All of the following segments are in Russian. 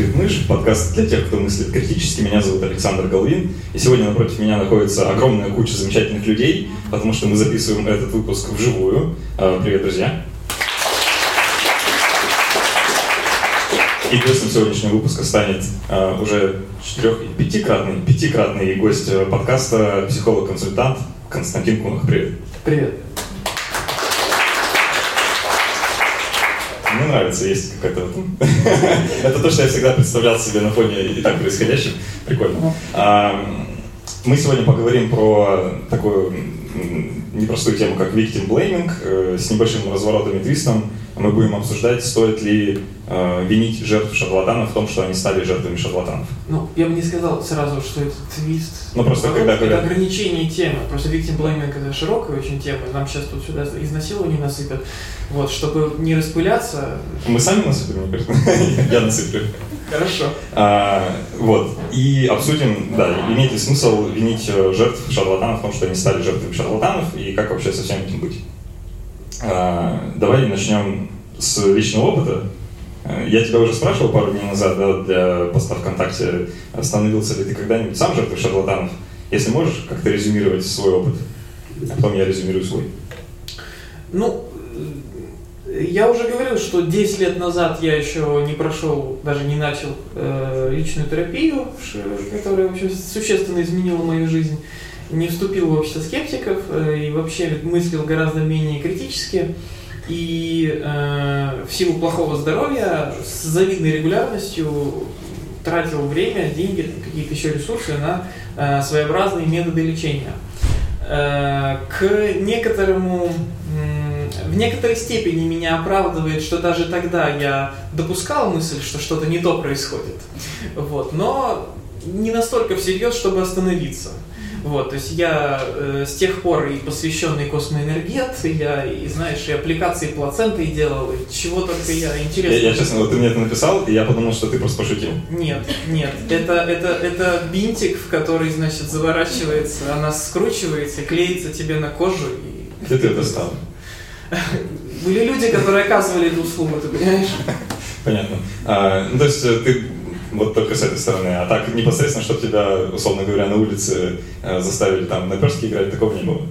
это Критмыш, подкаст для тех, кто мыслит критически. Меня зовут Александр Головин, и сегодня напротив меня находится огромная куча замечательных людей, потому что мы записываем этот выпуск вживую. А, привет, друзья! И гостем сегодняшнего выпуска станет э, уже четырех, пятикратный, пятикратный гость подкаста, психолог-консультант Константин Кунах. Привет. Привет. Нравится, есть какая-то... Это то, что я всегда представлял себе на фоне и так происходящего. Прикольно. Мы сегодня поговорим про такую непростую тему, как victim blaming, э, с небольшим разворотом и твистом. Мы будем обсуждать, стоит ли э, винить жертв шарлатанов в том, что они стали жертвами шарлатанов. Ну, я бы не сказал сразу, что это твист. Ну, просто Потом, когда... Это ограничение темы. Просто victim blaming это широкая очень тема. Нам сейчас тут сюда изнасилование насыпят. Вот, чтобы не распыляться... Мы сами насыпем, Я насыплю. Хорошо. А, вот. И обсудим, да, имеет ли смысл винить э, жертв шарлатанов в том, что они стали жертвами шарлатанов, и как вообще со всем этим быть. А, давай начнем с личного опыта. Э, я тебя уже спрашивал пару дней назад да, для поста ВКонтакте, становился ли ты когда-нибудь сам жертвой шарлатанов? Если можешь как-то резюмировать свой опыт, а потом я резюмирую свой. Ну, я уже говорил, что 10 лет назад я еще не прошел, даже не начал э, личную терапию, которая в общем, существенно изменила мою жизнь. Не вступил в общество скептиков э, и вообще мыслил гораздо менее критически. И э, в силу плохого здоровья с завидной регулярностью тратил время, деньги, какие-то еще ресурсы на э, своеобразные методы лечения. Э, к некоторому в некоторой степени меня оправдывает, что даже тогда я допускал мысль, что что-то не то происходит. Вот. Но не настолько всерьез, чтобы остановиться. Вот, то есть я э, с тех пор и посвященный космоэнергет, я, и знаешь, и аппликации плаценты делал, и чего только я интересно. Я, я честно, вот ты мне это написал, и я подумал, что ты просто пошутил. Нет, нет, это, это, это бинтик, в который, значит, заворачивается, она скручивается, клеится тебе на кожу. И... Где ты это достал? Были люди, которые оказывали эту услугу, ты понимаешь? Понятно. А, ну, то есть э, ты вот только с этой стороны. А так непосредственно, чтобы тебя, условно говоря, на улице э, заставили там на перске играть, такого не было?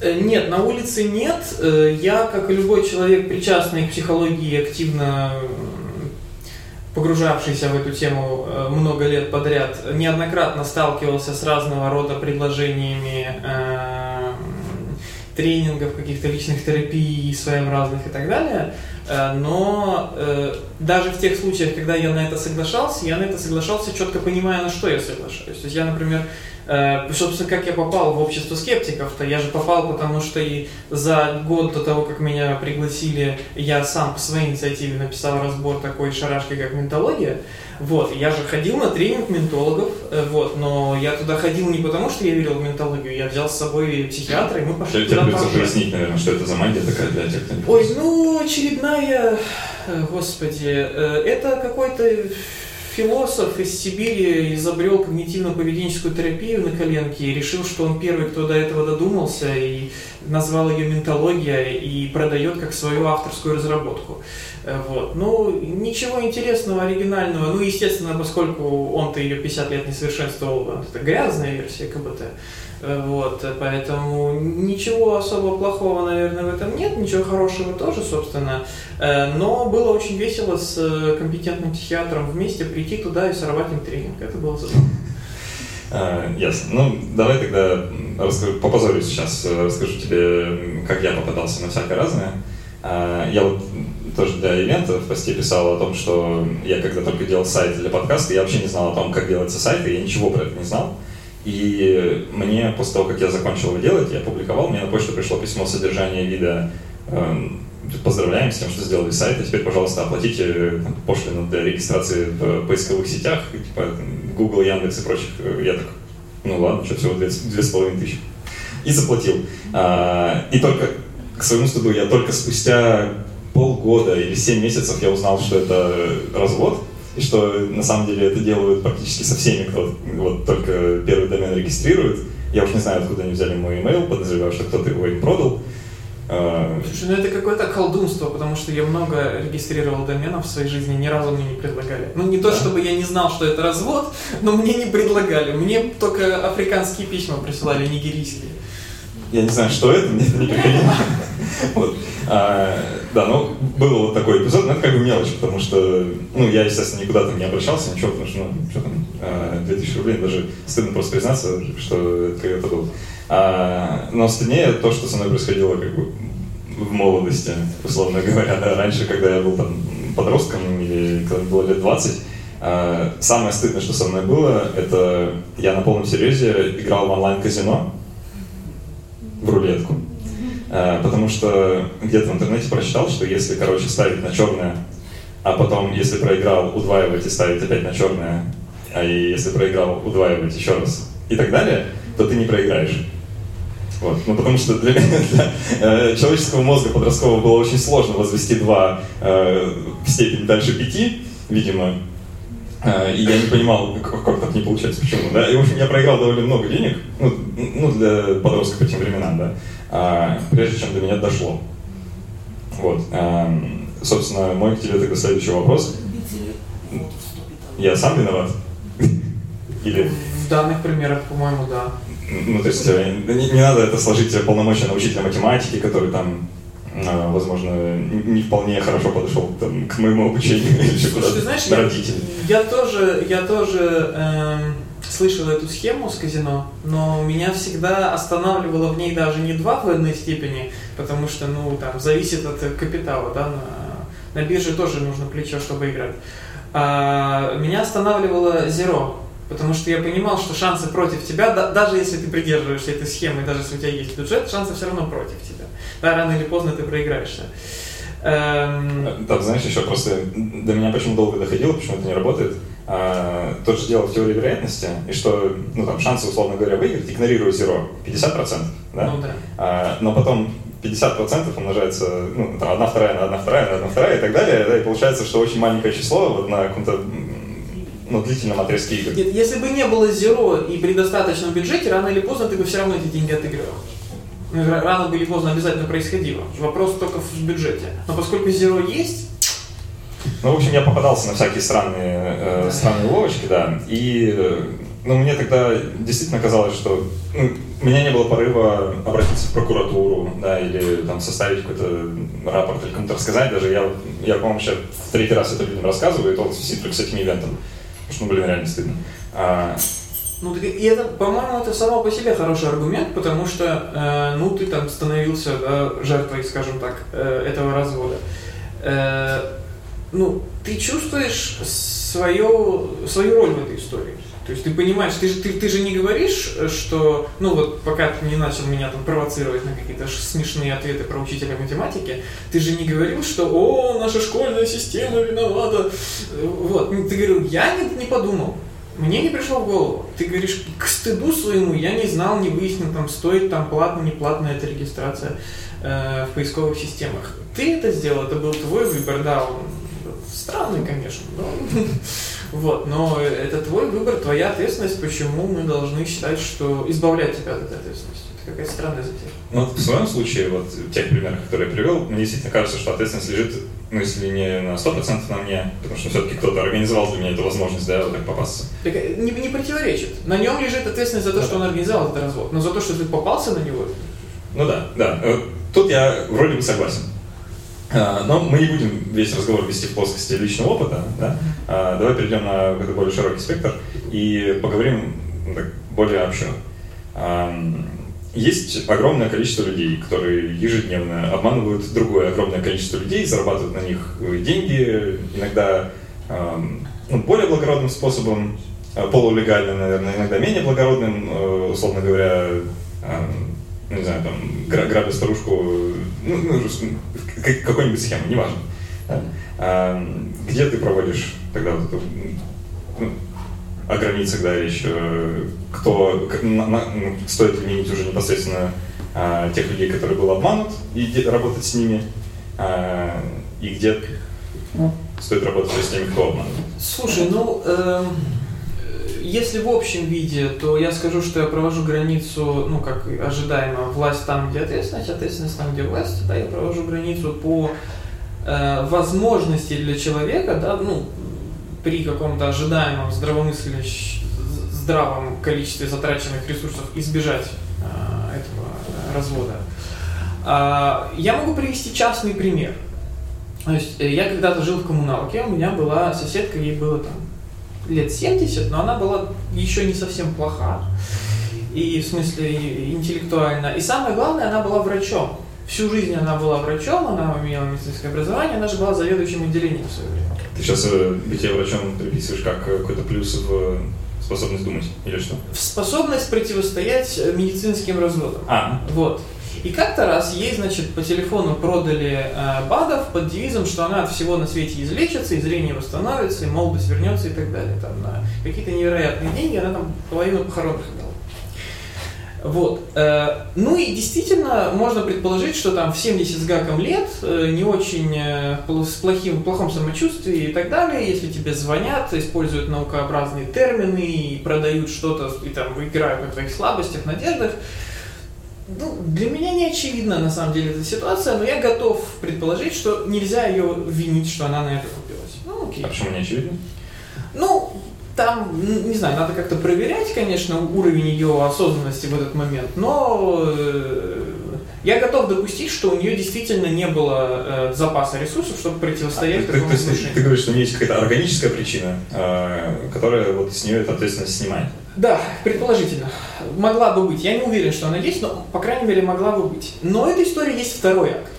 Э, нет, на улице нет. Я, как и любой человек, причастный к психологии, активно погружавшийся в эту тему много лет подряд, неоднократно сталкивался с разного рода предложениями тренингов, каких-то личных терапий своеобразных и так далее. Э, но э, даже в тех случаях, когда я на это соглашался, я на это соглашался четко понимая, на что я соглашаюсь. То есть я, например, э, собственно, как я попал в общество скептиков-то, я же попал, потому что и за год до того, как меня пригласили, я сам по своей инициативе написал разбор такой шарашки, как ментология. Вот, я же ходил на тренинг ментологов, э, вот, но я туда ходил не потому, что я верил в ментологию, я взял с собой психиатра, и мы пошли Тебе придется пояснить, наверное, что это за магия такая для тех, кто не Ой, ну, очередная, э, господи, э, это какой-то философ из Сибири изобрел когнитивно-поведенческую терапию на коленке и решил, что он первый, кто до этого додумался, и назвал ее ментология и продает как свою авторскую разработку. Э, вот. Ну, ничего интересного, оригинального. Ну, естественно, поскольку он-то ее 50 лет не совершенствовал, это грязная версия КБТ. Э, вот, поэтому ничего особо плохого, наверное, в этом нет, ничего хорошего тоже, собственно. Э, но было очень весело с компетентным психиатром вместе прийти туда и сорвать им тренинг. Это было забавно. А, ясно. Ну, давай тогда расскажу, попозорюсь сейчас, расскажу тебе, как я попадался на всякое разное. А, я вот тоже для ивента в посте писал о том, что я когда только делал сайт для подкаста, я вообще не знал о том, как делается сайт, и я ничего про это не знал. И мне после того, как я закончил его делать, я публиковал, мне на почту пришло письмо содержания вида эм, поздравляем с тем, что сделали сайт, а теперь, пожалуйста, оплатите пошлину для регистрации в поисковых сетях, типа Google, Яндекс и прочих. Я так, ну ладно, что всего две, с половиной тысячи. И заплатил. А, и только, к своему стыду, я только спустя полгода или семь месяцев я узнал, что это развод, и что на самом деле это делают практически со всеми, кто вот только первый домен регистрирует. Я уж не знаю, откуда они взяли мой email, подозреваю, что кто-то его им продал. А, Слушай, ну это какое-то колдунство, потому что я много регистрировал доменов в своей жизни, ни разу мне не предлагали. Ну не то, чтобы я не знал, что это развод, но мне не предлагали. Мне только африканские письма присылали, нигерийские. Я не знаю, что это, мне это не приходило. Вот. А, да, ну, был вот такой эпизод, но это как бы мелочь, потому что, ну, я, естественно, никуда там не обращался, ничего, потому что, ну, что там, а, 2000 рублей, даже стыдно просто признаться, что это когда-то было. А, но стыднее то, что со мной происходило, как бы, в молодости, условно говоря, да, раньше, когда я был там подростком или когда было лет 20, а, самое стыдное, что со мной было, это я на полном серьезе играл в онлайн-казино в рулетку. А, Потому что где-то в интернете прочитал, что если, короче, ставить на черное, а потом, если проиграл, удваивать и ставить опять на черное, а если проиграл, удваивать еще раз и так далее, то ты не проиграешь. Вот. Ну, потому что для, для э, человеческого мозга подросткового было очень сложно возвести 2 э, в степень дальше 5, видимо. Э, и я не понимал, как, как так не получается, почему. Да? И, в общем, я проиграл довольно много денег, ну, ну для подростка по тем временам, да, прежде чем до меня дошло. Вот. Эм, собственно, мой к тебе тогда следующий вопрос. Я сам виноват? Или... В данных примерах, по-моему, да. Ну, то есть э, не, не надо это сложить в полномочия на учителя математики, который там, э, возможно, не не вполне хорошо подошел там, к моему обучению или еще куда-то. ты знаешь, на я, я тоже, я тоже эм, слышал эту схему с казино, но меня всегда останавливало в ней даже не два в одной степени, потому что, ну, там, зависит от капитала, да, на, на бирже тоже нужно плечо, чтобы играть. А меня останавливало зеро, потому что я понимал, что шансы против тебя, да- даже если ты придерживаешься этой схемы, даже если у тебя есть бюджет, шансы все равно против тебя. Да, рано или поздно ты проиграешься. Эм, Там, знаешь, еще просто до меня почему долго доходило, почему это не работает. А, тот же дело в теории вероятности, и что, ну, там, шансы, условно говоря, выиграть, игнорируя зеро, 50%, да? Ну да. А, но потом 50% умножается, ну, там, 1 вторая на 1 вторая на 1 вторая и так далее, да, и получается, что очень маленькое число вот на каком-то, ну, длительном отрезке игр. Нет, если бы не было зеро и при достаточном бюджете, рано или поздно ты бы все равно эти деньги отыгрывал. Ну, ра- Рано или поздно обязательно происходило. Вопрос только в бюджете. Но поскольку зеро есть, Ну, в общем, я попадался на всякие странные, э, странные уловочки, да. И э, ну, мне тогда действительно казалось, что ну, у меня не было порыва обратиться в прокуратуру, да, или там составить какой-то рапорт или кому-то рассказать. Даже я, я по-моему, сейчас в третий раз это людям рассказываю, и то в связи с этим ивентом. Потому что, ну, блин, реально стыдно. А, ну так и это, по-моему, это само по себе хороший аргумент, потому что, э, ну, ты там становился да, жертвой, скажем так, э, этого развода. Э, ну, ты чувствуешь свою, свою роль в этой истории. То есть ты понимаешь, ты ты, ты же не говоришь, что, ну вот пока ты не начал меня там провоцировать на какие-то смешные ответы про учителя математики, ты же не говорил, что «О, наша школьная система виновата». Вот, ты говорил, я не, не подумал, мне не пришло в голову. Ты говоришь, к стыду своему я не знал, не выяснил, там стоит там платно, не платная эта регистрация э, в поисковых системах. Ты это сделал, это был твой выбор, да, он странный, конечно, но вот, но это твой выбор, твоя ответственность, почему мы должны считать, что избавлять тебя от этой ответственности. Это какая-то странная затея. Ну, в своем случае, вот в тех примерах, которые я привел, мне действительно кажется, что ответственность лежит, ну, если не на 100% на мне, потому что все-таки кто-то организовал для меня эту возможность, да, вот так попасться. Так, э, не, не противоречит. На нем лежит ответственность за то, что он организовал этот развод. Но за то, что ты попался на него, Ну да, да. Э, Тут я вроде бы согласен. А, Но мы не будем весь разговор вести в плоскости личного опыта. Да? А, Давай перейдем на какой-то более широкий спектр и поговорим ну, так, более общо. Ам, Есть огромное количество людей, которые ежедневно обманывают другое огромное количество людей, зарабатывают на них деньги, иногда ну, более благородным способом, полулегальным, наверное, иногда менее благородным, условно говоря, не знаю, там, гра- грабя старушку, ну, ну, какой-нибудь схемы, неважно. Да? А, где ты проводишь тогда вот эту, ну, о границах, да, речь, э, кто, на- на- ну, стоит ли винить уже непосредственно а, тех людей, которые был обманут, и де- работать с ними, а, и где стоит работать с теми, кто обманут. Слушай, ну, эм, если в общем виде, то я скажу, что я провожу границу, ну, как ожидаемо, власть там, где ответственность, ответственность там, где власть, да, я провожу границу по э, возможности для человека, да, ну, при каком-то ожидаемом здравомыслящем, здравом количестве затраченных ресурсов избежать э, этого развода. Э, я могу привести частный пример. То есть э, я когда-то жил в коммуналке, у меня была соседка, ей было там лет 70, но она была еще не совсем плоха. И в смысле интеллектуально. И самое главное, она была врачом. Всю жизнь она была врачом, она имела медицинское образование, она же была заведующим отделением в свое время. Ты сейчас э, бытие врачом приписываешь как какой-то плюс в способность думать или что? В способность противостоять медицинским разводам. А. Вот. И как-то раз ей, значит, по телефону продали э, БАДов под девизом, что она от всего на свете излечится, и зрение восстановится, и молодость вернется и так далее. Там, на какие-то невероятные деньги она там половину похоронных дала. Вот. Э, ну и действительно можно предположить, что там в 70 с гаком лет, э, не очень э, с плохим, плохом самочувствии и так далее, если тебе звонят, используют наукообразные термины и продают что-то, и там играют на твоих слабостях, надеждах, ну, для меня не очевидна на самом деле эта ситуация, но я готов предположить, что нельзя ее винить, что она на это купилась. Ну, окей. А почему не очевидно? Ну, там, не знаю, надо как-то проверять, конечно, уровень ее осознанности в этот момент, но э, я готов допустить, что у нее действительно не было э, запаса ресурсов, чтобы противостоять а, такому ты, ты, ты, ты говоришь, что у нее есть какая-то органическая причина, э, которая вот с нее эту ответственность снимает. Да, предположительно. Могла бы быть. Я не уверен, что она есть, но, по крайней мере, могла бы быть. Но эта история есть второй акт.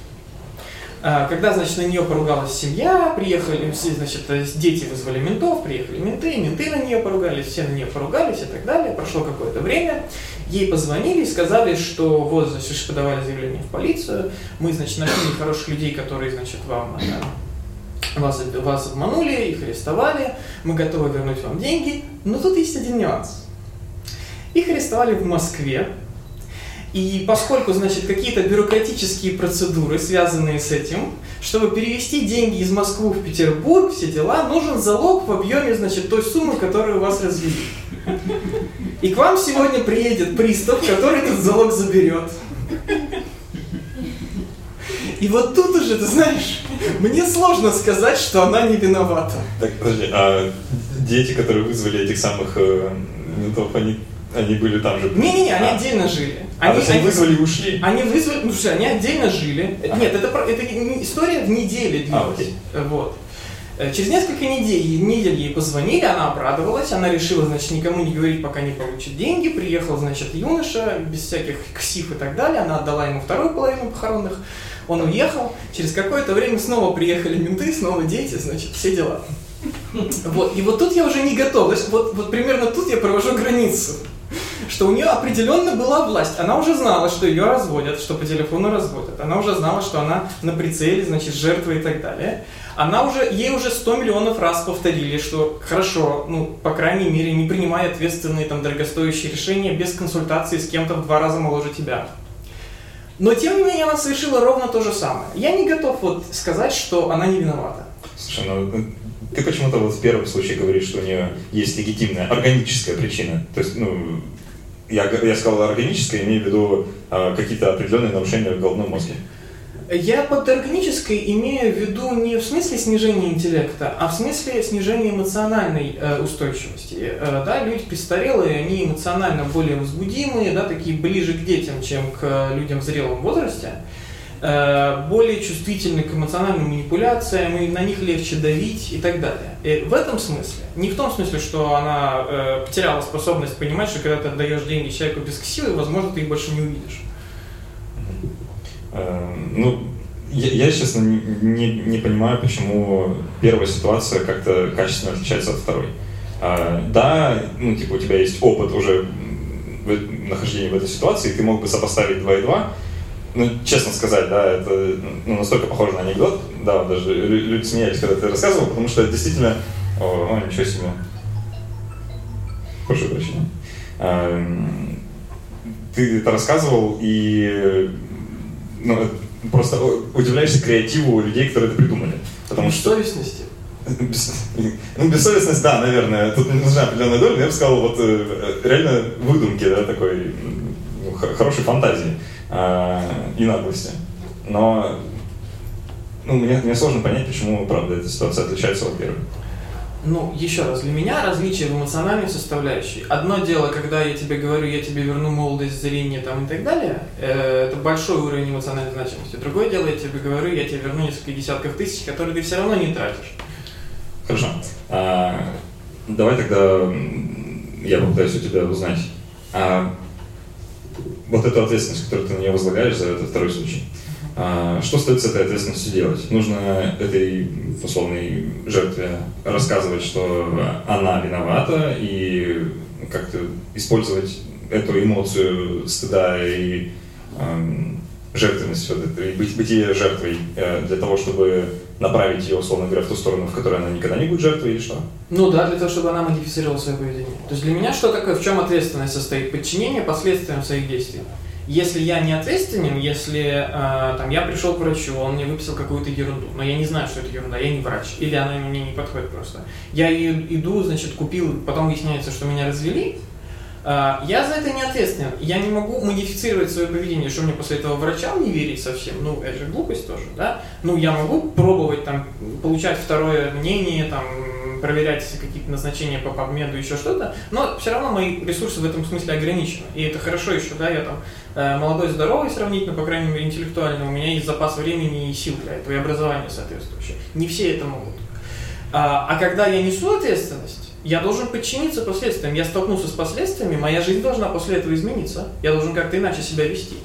А, когда, значит, на нее поругалась семья, приехали, значит, дети вызвали ментов, приехали менты, менты на нее поругались, все на нее поругались и так далее. Прошло какое-то время, ей позвонили и сказали, что вот, значит, подавали заявление в полицию, мы, значит, нашли нехороших людей, которые, значит, вам вас, вас обманули, их арестовали, мы готовы вернуть вам деньги, но тут есть один нюанс. Их арестовали в Москве, и поскольку, значит, какие-то бюрократические процедуры, связанные с этим, чтобы перевести деньги из Москвы в Петербург, все дела, нужен залог в объеме, значит, той суммы, которую у вас развели. И к вам сегодня приедет пристав, который этот залог заберет. И вот тут уже, ты знаешь, мне сложно сказать, что она не виновата. Так, подожди, а дети, которые вызвали этих самых э, ментов, они они были там же. Не-не-не, они а. отдельно жили. Они, а, они, они вызвали и ушли? Они вызвали, ну что, они отдельно жили. А. Нет, это, это история в неделе длилась. А, окей. Вот. Э, через несколько недель, недель ей позвонили, она обрадовалась, она решила, значит, никому не говорить, пока не получит деньги. Приехал, значит, юноша, без всяких ксив и так далее, она отдала ему вторую половину похоронных. Он уехал, через какое-то время снова приехали менты, снова дети, значит, все дела. Вот, и вот тут я уже не готов. Вот, вот примерно тут я провожу границу. Что у нее определенно была власть. Она уже знала, что ее разводят, что по телефону разводят. Она уже знала, что она на прицеле, значит, жертва и так далее. Она уже, ей уже 100 миллионов раз повторили, что хорошо, ну, по крайней мере, не принимай ответственные, там, дорогостоящие решения без консультации с кем-то в два раза моложе тебя. Но, тем не менее, она совершила ровно то же самое. Я не готов вот сказать, что она не виновата. Слушай, ну, ты почему-то вот в первом случае говоришь, что у нее есть легитимная органическая причина. То есть, ну, я, я сказал органическая, имею в виду э, какие-то определенные нарушения в головном мозге. Я под органической имею в виду не в смысле снижения интеллекта, а в смысле снижения эмоциональной э, устойчивости. Э, да, люди престарелые, они эмоционально более возбудимые, да, такие ближе к детям, чем к людям в зрелом возрасте. Э, более чувствительны к эмоциональным манипуляциям, и на них легче давить и так далее. И в этом смысле, не в том смысле, что она э, потеряла способность понимать, что когда ты отдаешь деньги человеку без силы, возможно, ты их больше не увидишь. Э, ну, я, я честно, не, не понимаю, почему первая ситуация как-то качественно отличается от второй. А, да, ну, типа, у тебя есть опыт уже нахождения в этой ситуации, ты мог бы сопоставить 2 и 2, ну, честно сказать, да, это ну, настолько похоже на анекдот, да, даже люди смеялись, когда ты рассказывал, потому что это действительно, о, о ничего себе, прошу прощения, ты это рассказывал, и ну, просто удивляешься креативу людей, которые это придумали. Потому что... Совестности. Ну, бессовестность, да, наверное, тут нужна определенная доля, но я бы сказал, вот э, реально выдумки, да, такой ну, хорошей фантазии э, и наглости. Но ну, мне, мне сложно понять, почему, правда, эта ситуация отличается от первой. Ну, еще раз, для меня различие в эмоциональной составляющей. Одно дело, когда я тебе говорю, я тебе верну молодость, зрение там и так далее, э, это большой уровень эмоциональной значимости. Другое дело, я тебе говорю, я тебе верну несколько десятков тысяч, которые ты все равно не тратишь. Хорошо. А, давай тогда я попытаюсь у тебя узнать. А, вот эту ответственность, которую ты на нее возлагаешь за этот второй случай. А, что стоит с этой ответственностью делать? Нужно этой условной жертве рассказывать, что она виновата, и как-то использовать эту эмоцию стыда и эм, жертвенность, вот это, и быть, быть ее жертвой э, для того, чтобы направить ее, условно говоря, в ту сторону, в которой она никогда не будет жертвой, или что? Ну да, для того, чтобы она модифицировала свое поведение. То есть для меня что такое, в чем ответственность состоит? Подчинение последствиям своих действий. Если я не ответственен, если э, там, я пришел к врачу, он мне выписал какую-то ерунду, но я не знаю, что это ерунда, я не врач, или она мне не подходит просто. Я иду, значит, купил, потом выясняется, что меня развели, я за это не ответственен. Я не могу модифицировать свое поведение, что мне после этого врачам не верить совсем. Ну, это же глупость тоже, да? Ну, я могу пробовать там, получать второе мнение, там, проверять какие-то назначения по PubMed, еще что-то, но все равно мои ресурсы в этом смысле ограничены. И это хорошо еще, да, я там э, молодой, здоровый сравнительно, по крайней мере, интеллектуально, у меня есть запас времени и сил для этого, и образования соответствующее. Не все это могут. А, а когда я несу ответственность, я должен подчиниться последствиям. Я столкнулся с последствиями, моя жизнь должна после этого измениться. Я должен как-то иначе себя вести.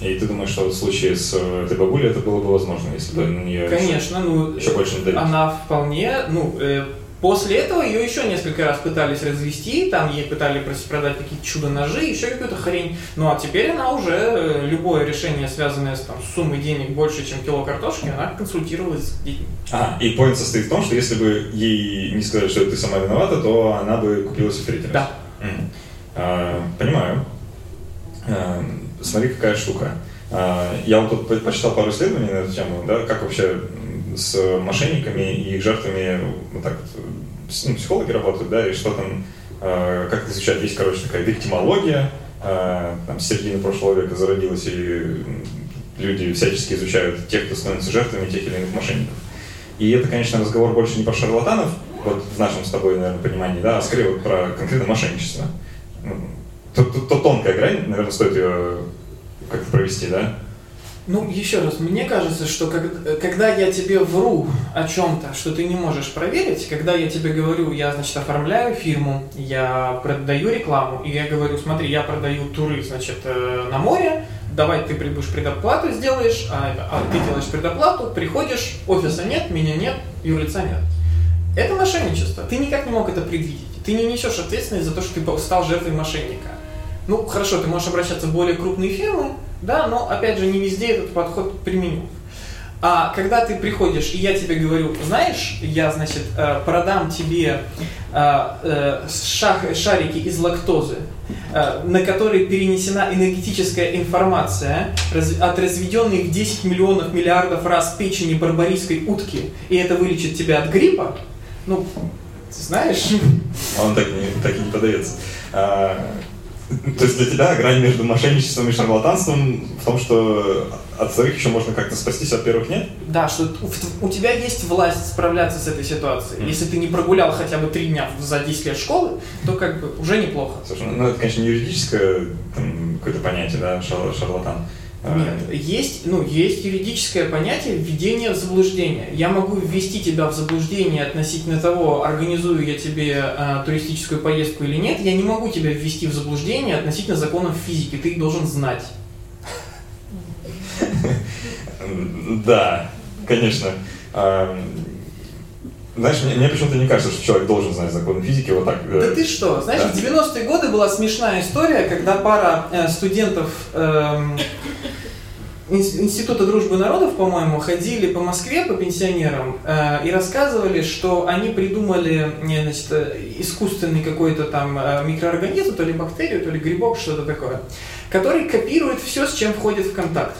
И ты думаешь, что в случае с э, этой бабулей это было бы возможно, если бы на нее Конечно, еще, ну, еще больше не давить? Она вполне, ну, э, после этого ее еще несколько раз пытались развести, там ей пытались продать какие-то чудо-ножи, еще какую-то хрень. Ну, а теперь она уже, э, любое решение, связанное с, там, суммой денег больше, чем кило картошки, она консультировалась с детьми. А, и поинт состоит в том, что если бы ей не сказали, что ты сама виновата, то она бы купила сифритинг. Да. Mm. А, понимаю. А, смотри, какая штука. А, я вот тут почитал пару исследований на эту тему, да, как вообще с мошенниками и их жертвами вот так вот, ну, психологи работают, да, и что там, а, как это изучать, есть, короче, такая виктимология, а, там, с середины прошлого века зародилась, и люди всячески изучают тех, кто становится жертвами тех или иных мошенников. И это, конечно, разговор больше не про шарлатанов, вот в нашем с тобой, наверное, понимании, да, а скорее вот про конкретное мошенничество. Ну, то, то, то тонкая грань, наверное, стоит ее как-то провести, да? Ну, еще раз, мне кажется, что как, когда я тебе вру о чем-то, что ты не можешь проверить, когда я тебе говорю, я, значит, оформляю фирму, я продаю рекламу, и я говорю, смотри, я продаю туры, значит, э, на море, давай ты будешь предоплату сделаешь, а, а ты делаешь предоплату, приходишь, офиса нет, меня нет, юрлица нет. Это мошенничество. Ты никак не мог это предвидеть. Ты не несешь ответственность за то, что ты стал жертвой мошенника. Ну, хорошо, ты можешь обращаться в более крупные фирмы, да, но, опять же, не везде этот подход применим. А когда ты приходишь, и я тебе говорю, знаешь, я, значит, э, продам тебе э, э, шарики из лактозы, на которые перенесена энергетическая информация от разведенной в 10 миллионов миллиардов раз печени барбарийской утки, и это вылечит тебя от гриппа, ну, знаешь... Он так, не, так и не подается. А, то есть для тебя грань между мошенничеством и шарлатанством в том, что от вторых еще можно как-то спастись, от первых нет? Да, что у, тебя есть власть справляться с этой ситуацией. Mm. Если ты не прогулял хотя бы три дня за 10 лет школы, то как бы уже неплохо. Слушай, ну это, конечно, не юридическое какое-то понятие, да, шар, шарлатан. Нет, есть, ну, есть юридическое понятие введения в заблуждение. Я могу ввести тебя в заблуждение относительно того, организую я тебе э, туристическую поездку или нет. Я не могу тебя ввести в заблуждение относительно законов физики. Ты их должен знать. Да, конечно. Знаешь, мне, мне почему-то не кажется, что человек должен знать законы физики вот так. Э, да ты что? Знаешь, да. в 90-е годы была смешная история, когда пара э, студентов э, Института дружбы народов, по-моему, ходили по Москве по пенсионерам э, и рассказывали, что они придумали э, значит, искусственный какой-то там э, микроорганизм, то ли бактерию, то ли грибок, что-то такое, который копирует все, с чем входит в контакт.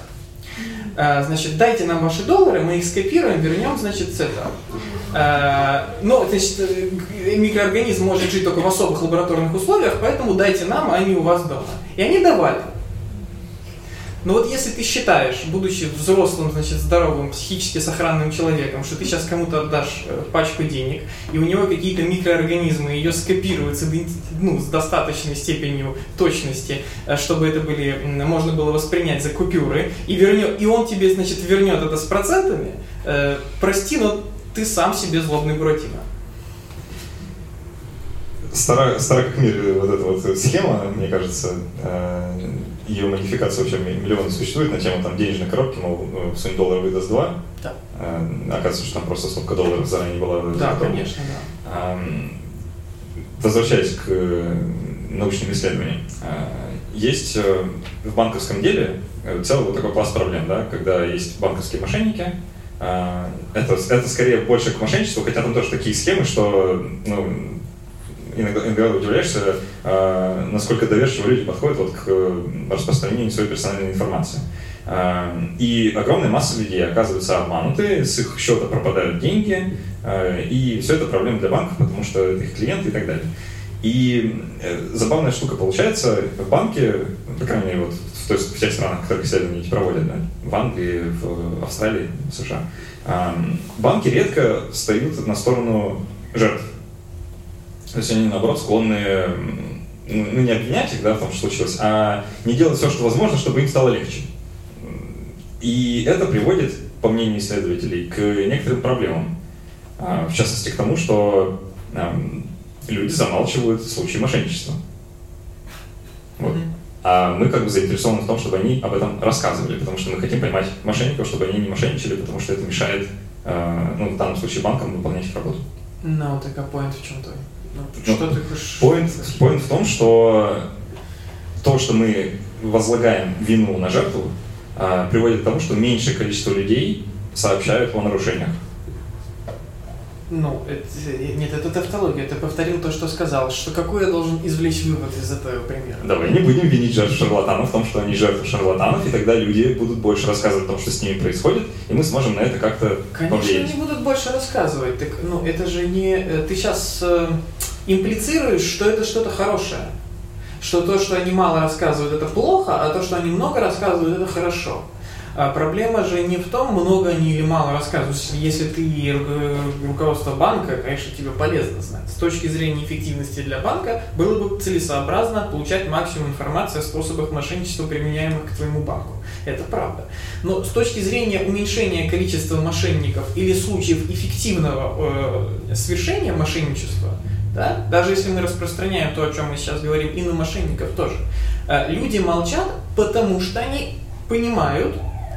э, значит, дайте нам ваши доллары, мы их скопируем, вернем, значит, с этого. Э, но, значит, э, микроорганизм может жить только в особых лабораторных условиях, поэтому дайте нам, а они у вас дома. И они давали. Но вот если ты считаешь, будучи взрослым, значит, здоровым, психически сохранным человеком, что ты сейчас кому-то отдашь э, пачку денег, и у него какие-то микроорганизмы ее скопируют с, ну, с достаточной степенью точности, э, чтобы это были, можно было воспринять за купюры, и, вернет, и он тебе, значит, вернет это с процентами, э, прости, но ты сам себе злобный Буратино. Стара, стара как мир вот эта вот схема, мне кажется, э, ее модификация вообще миллионы существует на тему там денежной коробки, мол, э, сунь доллар выдаст два. Да. Э, оказывается, что там просто столько долларов заранее была. Да, конечно, да. Возвращаясь к научным исследованиям. Есть в банковском деле целый вот такой пласт проблем, да, когда есть банковские мошенники, это, это скорее больше к мошенничеству, хотя там тоже такие схемы, что ну, иногда, иногда удивляешься, э, насколько доверчиво люди подходят вот к распространению своей персональной информации. Э, и огромная масса людей оказываются обмануты, с их счета пропадают деньги, э, и все это проблема для банков, потому что это их клиенты и так далее. И забавная штука получается, в банке, по крайней мере, вот в, то есть в тех странах, в исследования эти проводят, да, в Англии, в Австралии, в США, банки редко встают на сторону жертв то есть они, наоборот, склонны ну, не обвинять их да, в том, что случилось, а не делать все, что возможно, чтобы им стало легче. И это приводит, по мнению исследователей, к некоторым проблемам. А, в частности, к тому, что люди замалчивают случаи мошенничества. Вот. А мы как бы заинтересованы в том, чтобы они об этом рассказывали, потому что мы хотим поймать мошенников, чтобы они не мошенничали, потому что это мешает, а, ну, в данном случае, банкам выполнять их работу. Ну, так а point в чем-то? Ну, что ты хочешь? Point, point в том, что то, что мы возлагаем вину на жертву, а, приводит к тому, что меньшее количество людей сообщают о нарушениях. Ну, это, нет, это тавтология. Ты повторил то, что сказал. Что какой я должен извлечь вывод из этого примера? Давай не будем винить жертв шарлатанов в том, что они жертвы шарлатанов, и тогда люди будут больше рассказывать о том, что с ними происходит, и мы сможем на это как-то Конечно, повлиять. они будут больше рассказывать. Так, ну, это же не... Э, ты сейчас э, имплицируешь, что это что-то хорошее. Что то, что они мало рассказывают, это плохо, а то, что они много рассказывают, это хорошо. А проблема же не в том, много они или мало рассказывают. Если ты руководство банка, конечно, тебе полезно знать. С точки зрения эффективности для банка было бы целесообразно получать максимум информации о способах мошенничества, применяемых к твоему банку. Это правда. Но с точки зрения уменьшения количества мошенников или случаев эффективного э, совершения мошенничества, да? даже если мы распространяем то, о чем мы сейчас говорим, и на мошенников тоже, э, люди молчат, потому что они понимают,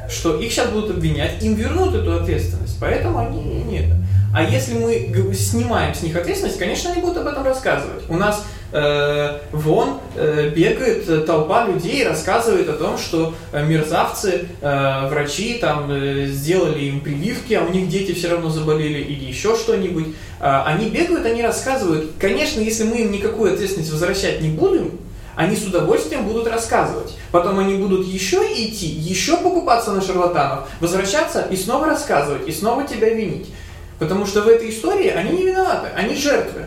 что их сейчас будут обвинять, им вернут эту ответственность, поэтому они не это. А если мы снимаем с них ответственность, конечно, они будут об этом рассказывать. У нас э, вон э, бегает толпа людей, рассказывает о том, что э, мерзавцы, э, врачи там э, сделали им прививки, а у них дети все равно заболели или еще что-нибудь. Э, они бегают, они рассказывают. Конечно, если мы им никакую ответственность возвращать не будем, они с удовольствием будут рассказывать. Потом они будут еще идти, еще покупаться на шарлатанов, возвращаться и снова рассказывать, и снова тебя винить. Потому что в этой истории они не виноваты, они жертвы.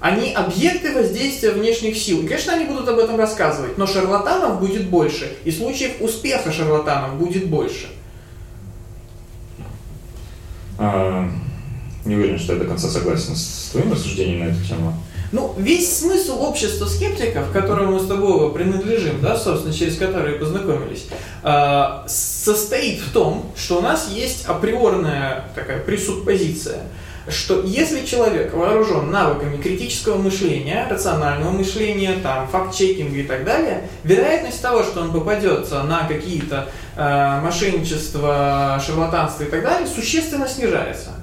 Они объекты воздействия внешних сил. И, конечно, они будут об этом рассказывать, но шарлатанов будет больше, и случаев успеха шарлатанов будет больше. А, не уверен, что я до конца согласен с твоим рассуждением на эту тему. Ну, весь смысл общества скептиков, которому мы с тобой принадлежим, да, собственно, через которые познакомились, э, состоит в том, что у нас есть априорная такая пресуппозиция, что если человек вооружен навыками критического мышления, рационального мышления, там, факт-чекинга и так далее, вероятность того, что он попадется на какие-то э, мошенничества, шарлатанства и так далее, существенно снижается.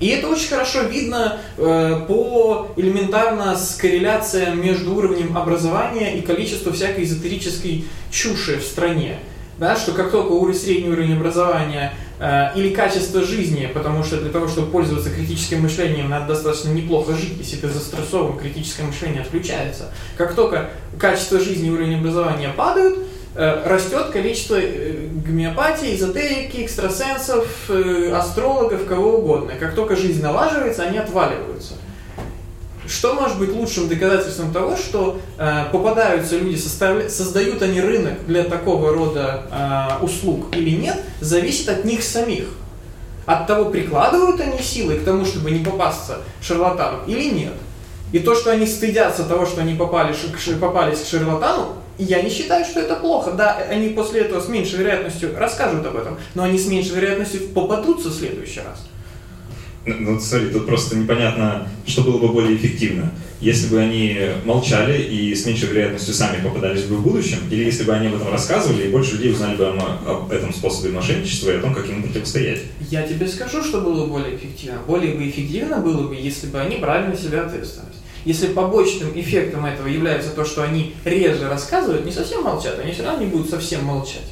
И это очень хорошо видно э, по элементарно с корреляцией между уровнем образования и количеством всякой эзотерической чуши в стране. Да, что как только уровень, средний уровень образования э, или качество жизни, потому что для того, чтобы пользоваться критическим мышлением, надо достаточно неплохо жить, если ты застрессован, критическое мышление отключается. Как только качество жизни и уровень образования падают, растет количество э, гомеопатии, эзотерики, экстрасенсов, э, астрологов, кого угодно. Как только жизнь налаживается, они отваливаются. Что может быть лучшим доказательством того, что э, попадаются люди, составля... создают они рынок для такого рода э, услуг или нет, зависит от них самих. От того, прикладывают они силы к тому, чтобы не попасться шарлатану или нет. И то, что они стыдятся того, что они попали, попались к шарлатану, я не считаю, что это плохо. Да, они после этого с меньшей вероятностью расскажут об этом, но они с меньшей вероятностью попадутся в следующий раз. Ну, ну, смотри, тут просто непонятно, что было бы более эффективно. Если бы они молчали и с меньшей вероятностью сами попадались бы в будущем, или если бы они об этом рассказывали, и больше людей узнали бы об этом способе мошенничества и о том, как ему противостоять. Я тебе скажу, что было более эффективно. Более бы эффективно было бы, если бы они брали на себя ответственность. Если побочным эффектом этого является то, что они реже рассказывают, не совсем молчат, они все равно не будут совсем молчать.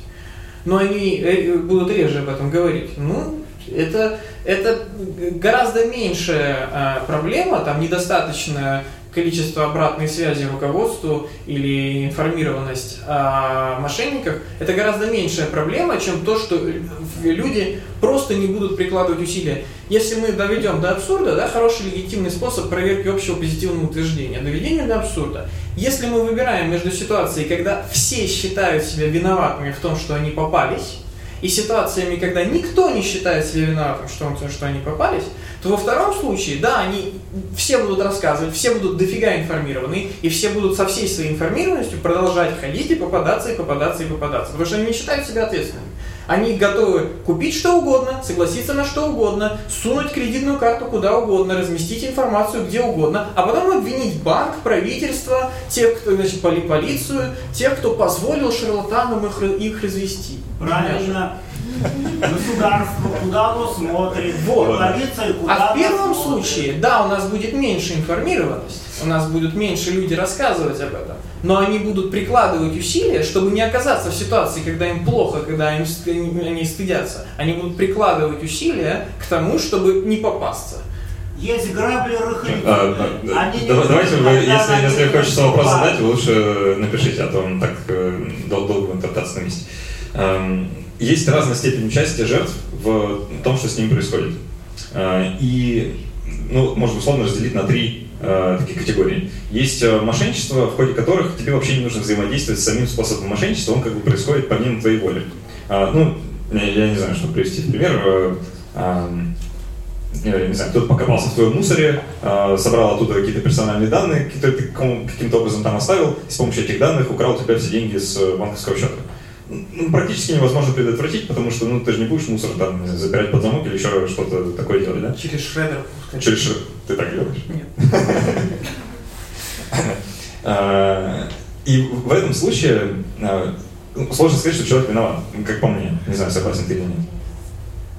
Но они э, будут реже об этом говорить. Ну, это, это гораздо меньшая а, проблема, там недостаточно количество обратной связи руководству или информированность о мошенниках, это гораздо меньшая проблема, чем то, что люди просто не будут прикладывать усилия. Если мы доведем до абсурда, да, хороший легитимный способ проверки общего позитивного утверждения, доведение до абсурда. Если мы выбираем между ситуацией, когда все считают себя виноватыми в том, что они попались, и ситуациями, когда никто не считает себя виноватым, что, он, что они попались, то во втором случае, да, они все будут рассказывать, все будут дофига информированы, и все будут со всей своей информированностью продолжать ходить и попадаться, и попадаться, и попадаться, потому что они не считают себя ответственными. Они готовы купить что угодно, согласиться на что угодно, сунуть кредитную карту куда угодно, разместить информацию где угодно, а потом обвинить банк, правительство, тех, кто, значит, поли полицию, тех, кто позволил шарлатанам их, их развести. Правильно. Государство, куда оно смотрит, вот. полиция, куда А в первом случае, да, у нас будет меньше информированности, у нас будут меньше люди рассказывать об этом, но они будут прикладывать усилия, чтобы не оказаться в ситуации, когда им плохо, когда им, они стыдятся. Они будут прикладывать усилия к тому, чтобы не попасться. Есть грабли рыхлители. А, а, давайте, вы, если, если хочется вопрос задать, вы лучше напишите, а то он так э, долго будет топтаться на месте. Есть разная степень участия жертв в том, что с ними происходит. Э, и, ну, можно условно разделить на три э, такие категории. Есть э, мошенничество, в ходе которых тебе вообще не нужно взаимодействовать с самим способом мошенничества, он как бы происходит помимо твоей воли. Ну, я не знаю, что привести в пример. Я не знаю, кто-то покопался в твоем мусоре, собрал оттуда какие-то персональные данные, которые ты каким-то образом там оставил, и с помощью этих данных украл у тебя все деньги с банковского счета ну, практически невозможно предотвратить, потому что ну, ты же не будешь мусор там забирать под замок или еще что-то такое делать, да? Через шредер. Через шредер. Ты так делаешь? Нет. А, и в этом случае а, ну, сложно сказать, что человек виноват, как по мне. Не знаю, согласен ты или нет.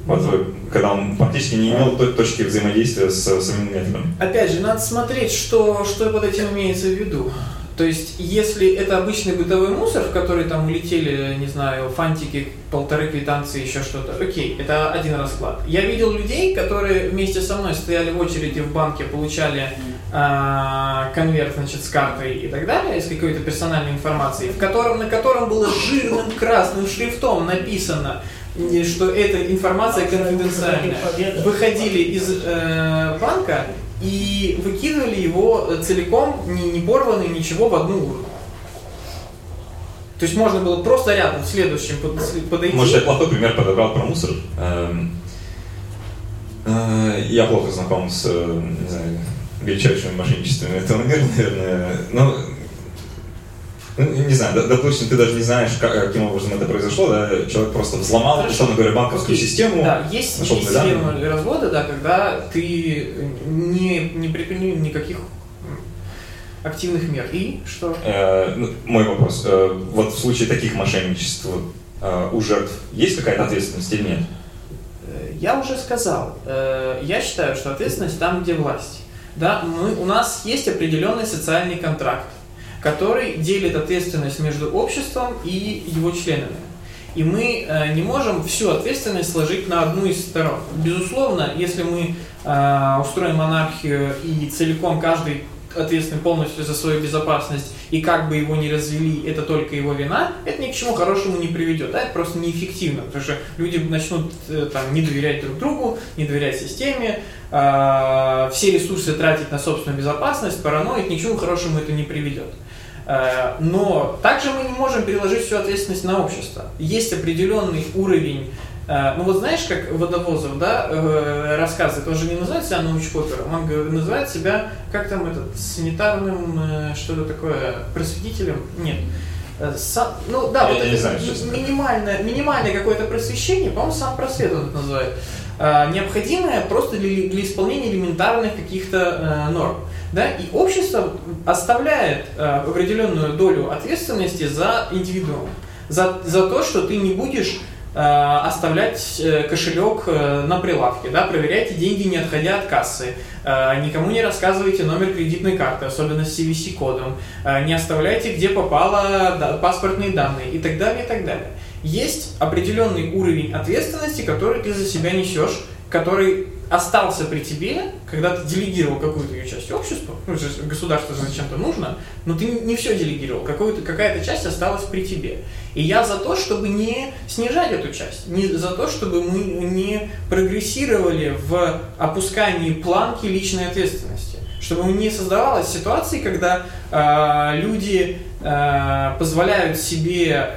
Вот, когда он практически не имел той точки взаимодействия с самим методом. Опять же, надо смотреть, что, что под этим имеется в виду. То есть, если это обычный бытовой мусор, в который там улетели, не знаю, фантики, полторы квитанции, еще что-то, окей, это один расклад. Я видел людей, которые вместе со мной стояли в очереди в банке, получали э, конверт, значит, с картой и так далее, с какой-то персональной информацией, в котором, на котором было жирным красным шрифтом написано, что эта информация конфиденциальная. Выходили из э, банка и выкидывали его целиком, не, не порванный, ничего, в одну урну. То есть можно было просто рядом в следующем подойти. Может, я плохой пример подобрал про мусор. Эм, э, я плохо знаком с, э, не знаю, величайшими мошенничествами этого мира, наверное. Но ну, не знаю, допустим, ты даже не знаешь, как, каким образом это произошло, да, человек просто взломал, Хорошо. условно говоря, банковскую Окей. систему. Да, есть, есть система развода, да, когда ты не, не предпринял никаких активных мер. И что? Э, ну, мой вопрос. Э, вот в случае таких мошенничеств э, у жертв есть какая-то ответственность или нет? Э, я уже сказал. Э, я считаю, что ответственность там, где власть. Да, мы, у нас есть определенный социальный контракт который делит ответственность между обществом и его членами. И мы э, не можем всю ответственность сложить на одну из сторон. Безусловно, если мы э, устроим монархию и целиком каждый ответственный полностью за свою безопасность, и как бы его ни развели, это только его вина, это ни к чему хорошему не приведет. Да? Это просто неэффективно, потому что люди начнут э, там, не доверять друг другу, не доверять системе, все ресурсы тратить на собственную безопасность, параноид, ни к чему хорошему это не приведет. Э, но также мы не можем переложить всю ответственность на общество. Есть определенный уровень э, ну вот знаешь, как Водовозов, да, э, рассказывает, он же не называет себя научпопером, он называет себя, как там этот, санитарным, что-то такое, просветителем, нет. Сам, ну да, я вот это знаю, минимальное, минимальное какое-то просвещение, по-моему, сам просвет он это называет, необходимое просто для, для исполнения элементарных каких-то норм. Да? И общество оставляет э, определенную долю ответственности за индивидуум, за, за то, что ты не будешь э, оставлять э, кошелек э, на прилавке, да? проверяйте деньги, не отходя от кассы, э, никому не рассказывайте номер кредитной карты, особенно с CVC-кодом, э, не оставляйте, где попало паспортные данные и так далее, и так далее. Есть определенный уровень ответственности, который ты за себя несешь, который остался при тебе, когда ты делегировал какую-то ее часть обществу, ну, государство зачем-то нужно, но ты не все делегировал, какая-то часть осталась при тебе. И я за то, чтобы не снижать эту часть, не за то, чтобы мы не прогрессировали в опускании планки личной ответственности, чтобы не создавалась ситуации, когда э, люди э, позволяют себе,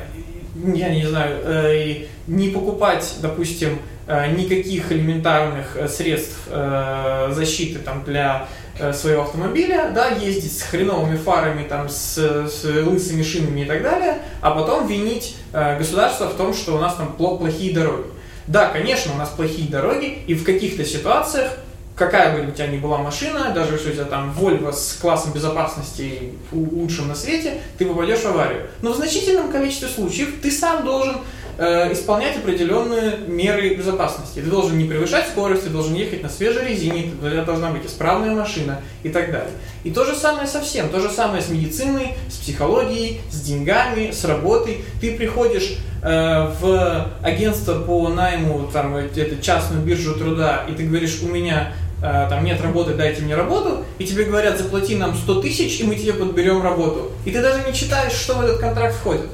я не знаю, э, не покупать, допустим, Э, никаких элементарных э, средств защиты там, для своего автомобиля, да, ездить с хреновыми фарами, там, с, с лысыми шинами и так далее, а потом винить государство в том, что у нас там плохие дороги. Да, конечно, у нас плохие дороги, и в каких-то ситуациях, какая бы у тебя ни была машина, даже если у тебя там Volvo с классом безопасности лучшим на свете, ты попадешь в аварию. Но в значительном количестве случаев ты сам должен Э, исполнять определенные меры безопасности. Ты должен не превышать скорость, ты должен ехать на свежей резине, у тебя должна быть исправная машина и так далее. И то же самое со всем, то же самое с медициной, с психологией, с деньгами, с работой. Ты приходишь э, в агентство по найму, там, это частную биржу труда, и ты говоришь, у меня э, там нет работы, дайте мне работу, и тебе говорят, заплати нам 100 тысяч, и мы тебе подберем работу. И ты даже не читаешь, что в этот контракт входит.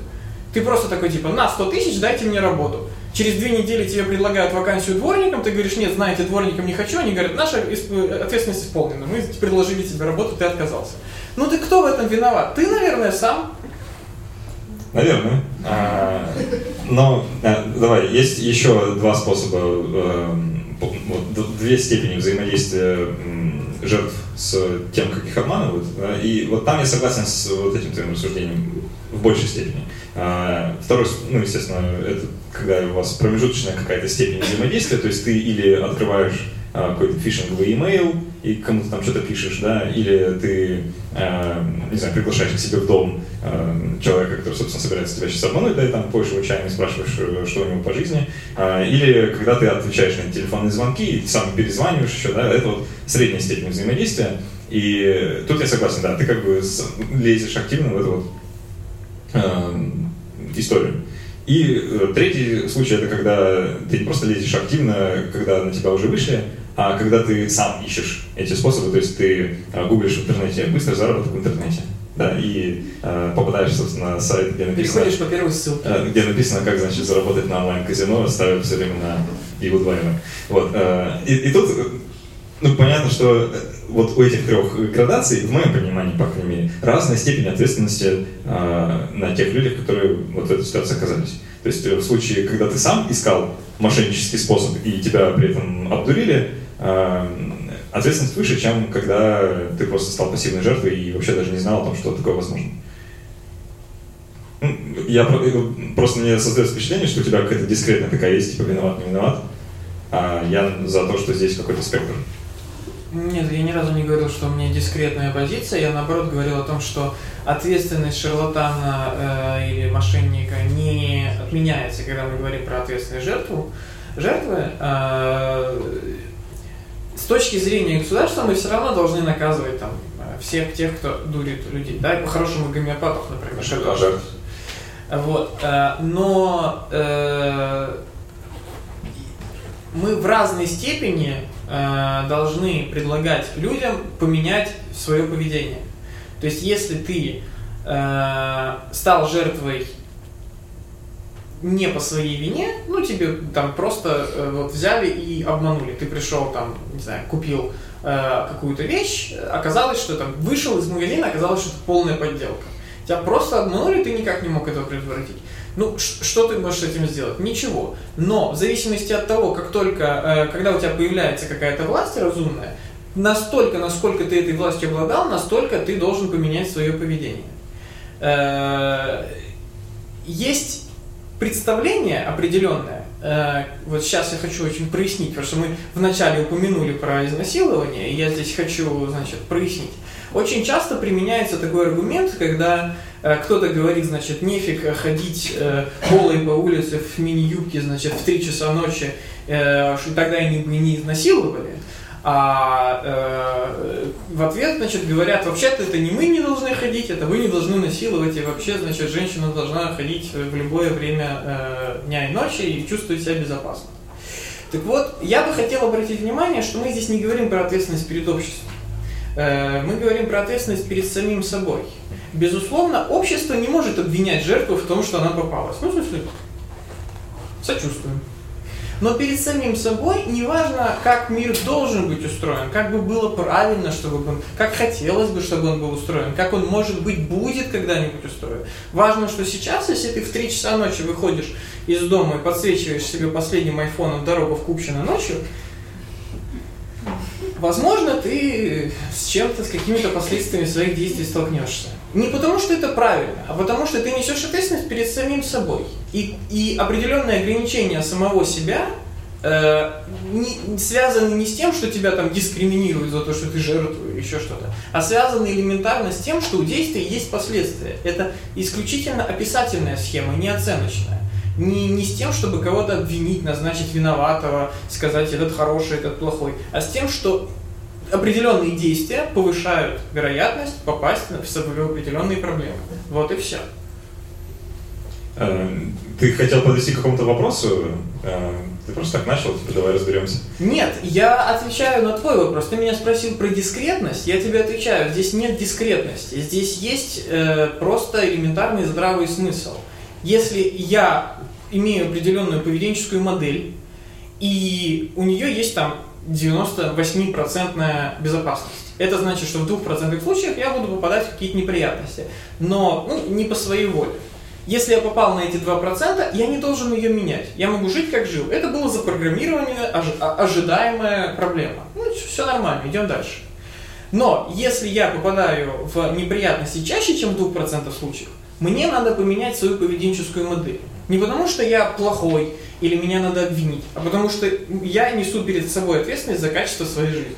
Ты просто такой типа, на 100 тысяч, дайте мне работу. Через две недели тебе предлагают вакансию дворником, ты говоришь, нет, знаете, дворником не хочу. Они говорят, наша ответственность исполнена, мы предложили тебе работу, ты отказался. Ну ты кто в этом виноват? Ты, наверное, сам. Наверное. А, но а, давай, есть еще два способа, э, вот, две степени взаимодействия жертв с тем, как их обманывают. И вот там я согласен с вот этим твоим рассуждением в большей степени. А, второй, ну, естественно, это когда у вас промежуточная какая-то степень взаимодействия, то есть ты или открываешь какой-то фишинговый имейл и кому-то там что-то пишешь, да, или ты, э, не знаю, приглашаешь к себе в дом э, человека, который, собственно, собирается тебя сейчас обмануть, да, и там поешь его чаем и спрашиваешь, э, что у него по жизни, или когда ты отвечаешь на телефонные звонки и сам перезваниваешь еще, да, это вот средняя степень взаимодействия, и тут я согласен, да, ты как бы лезешь активно в эту вот историю. И э, третий случай это когда ты не просто лезешь активно, когда на тебя уже вышли, а когда ты сам ищешь эти способы, то есть ты э, гуглишь в интернете быстрый заработок в интернете. Да, и э, попадаешь, собственно, на сайт, где написано... Переходишь по первой ссылке. Э, где написано, как, значит, заработать на онлайн-казино, ставят все время на и удваиваем. Вот. Э, и, и тут ну, понятно, что э, вот у этих трех градаций, в моем понимании, по крайней мере, разная степень ответственности э, на тех людях, которые вот в этой ситуации оказались. То есть э, в случае, когда ты сам искал мошеннический способ и тебя при этом обдурили, ответственность выше, чем когда ты просто стал пассивной жертвой и вообще даже не знал о том, что такое возможно. Ну, я э, просто мне создается впечатление, что у тебя какая-то дискретная такая есть, типа виноват, не виноват. А я за то, что здесь какой-то спектр. Нет, я ни разу не говорил, что у меня дискретная позиция. Я наоборот говорил о том, что ответственность шарлатана э, или мошенника не отменяется, когда мы говорим про ответственность жертву. Жертвы э, с точки зрения государства мы все равно должны наказывать там всех тех, кто дурит людей. Да, по-хорошему гомеопатов, например. Что жертв. Вот. Э, но э, мы в разной степени э, должны предлагать людям поменять свое поведение. То есть, если ты э, стал жертвой не по своей вине, ну тебе там просто э, вот взяли и обманули. Ты пришел там, не знаю, купил э, какую-то вещь, оказалось, что там вышел из магазина, оказалось, что это полная подделка. Тебя просто обманули, ты никак не мог этого предотвратить. Ну, что ты можешь с этим сделать? Ничего. Но в зависимости от того, как только, э, когда у тебя появляется какая-то власть разумная, настолько, насколько ты этой властью обладал, настолько ты должен поменять свое поведение. Э, есть представление определенное, э, вот сейчас я хочу очень прояснить, потому что мы вначале упомянули про изнасилование, и я здесь хочу, значит, прояснить. Очень часто применяется такой аргумент, когда э, кто-то говорит, значит, нефиг ходить э, голой по улице в мини-юбке, значит, в 3 часа ночи, э, тогда они бы не изнасиловали. А э, в ответ, значит, говорят, вообще-то это не мы не должны ходить, это вы не должны насиловать, и вообще, значит, женщина должна ходить в любое время э, дня и ночи и чувствовать себя безопасно. Так вот, я бы хотел обратить внимание, что мы здесь не говорим про ответственность перед обществом. Э, мы говорим про ответственность перед самим собой. Безусловно, общество не может обвинять жертву в том, что она попалась. Ну, в смысле, сочувствуем. Но перед самим собой неважно, как мир должен быть устроен, как бы было правильно, чтобы он, как хотелось бы, чтобы он был устроен, как он, может быть, будет когда-нибудь устроен. Важно, что сейчас, если ты в 3 часа ночи выходишь из дома и подсвечиваешь себе последним айфоном дорогу в Купчино ночью, возможно, ты с чем-то, с какими-то последствиями своих действий столкнешься. Не потому, что это правильно, а потому, что ты несешь ответственность перед самим собой. И, и определенные ограничения самого себя э, не, связаны не с тем, что тебя там дискриминируют за то, что ты жертва или еще что-то, а связаны элементарно с тем, что у действия есть последствия. Это исключительно описательная схема, не оценочная. Не, не с тем, чтобы кого-то обвинить, назначить виноватого, сказать этот хороший, этот плохой, а с тем, что определенные действия повышают вероятность попасть в определенные проблемы. Вот и все. Э, ты хотел подвести к какому-то вопросу? Э, ты просто так начал, типа, давай разберемся. Нет, я отвечаю на твой вопрос. Ты меня спросил про дискретность, я тебе отвечаю. Здесь нет дискретности. Здесь есть э, просто элементарный здравый смысл. Если я имею определенную поведенческую модель, и у нее есть там 98% безопасность. Это значит, что в 2% случаях я буду попадать в какие-то неприятности. Но ну, не по своей воле. Если я попал на эти 2%, я не должен ее менять. Я могу жить, как жил. Это было запрограммирование, а, ожидаемая проблема. Ну, все нормально, идем дальше. Но если я попадаю в неприятности чаще, чем в 2% случаев, мне надо поменять свою поведенческую модель. Не потому, что я плохой, или меня надо обвинить, а потому что я несу перед собой ответственность за качество своей жизни.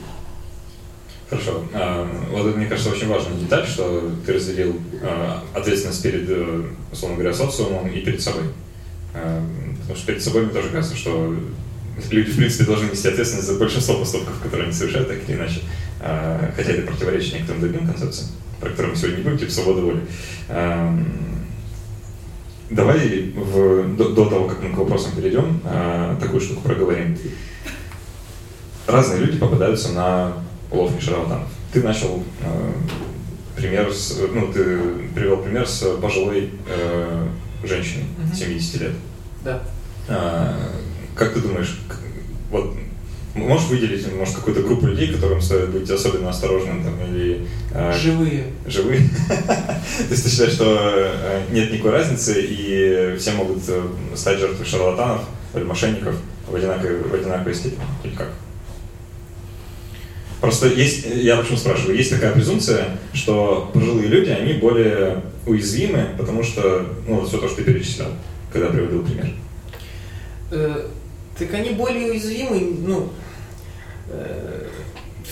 Хорошо. А, вот это, мне кажется, очень важная деталь, что ты разделил а, ответственность перед, э, условно говоря, социумом и перед собой. А, потому что перед собой мне тоже кажется, что люди, в принципе, должны нести ответственность за большинство поступков, которые они совершают, так или иначе. Хотя это противоречит некоторым другим концепциям, про которые мы сегодня не будем, типа свобода воли. Давай в, до, до того, как мы к вопросам перейдем, э, такую штуку проговорим. Разные люди попадаются на уловки шарлатанов. Ты начал э, пример с, ну, ты привел пример с пожилой э, женщиной, 70 лет. Да. Э, как ты думаешь, вот Можешь выделить, может, какую-то группу людей, которым стоит быть особенно осторожным там, или... Э, живые. Живые? То есть ты считаешь, что э, нет никакой разницы, и все могут э, стать жертвой шарлатанов или мошенников в одинаковой, в одинаковой степени? Или как? Просто есть, я почему спрашиваю, есть такая презумпция, что пожилые люди, они более уязвимы, потому что, ну, вот все то, что ты перечислял, когда приводил пример. Э, так они более уязвимы, ну,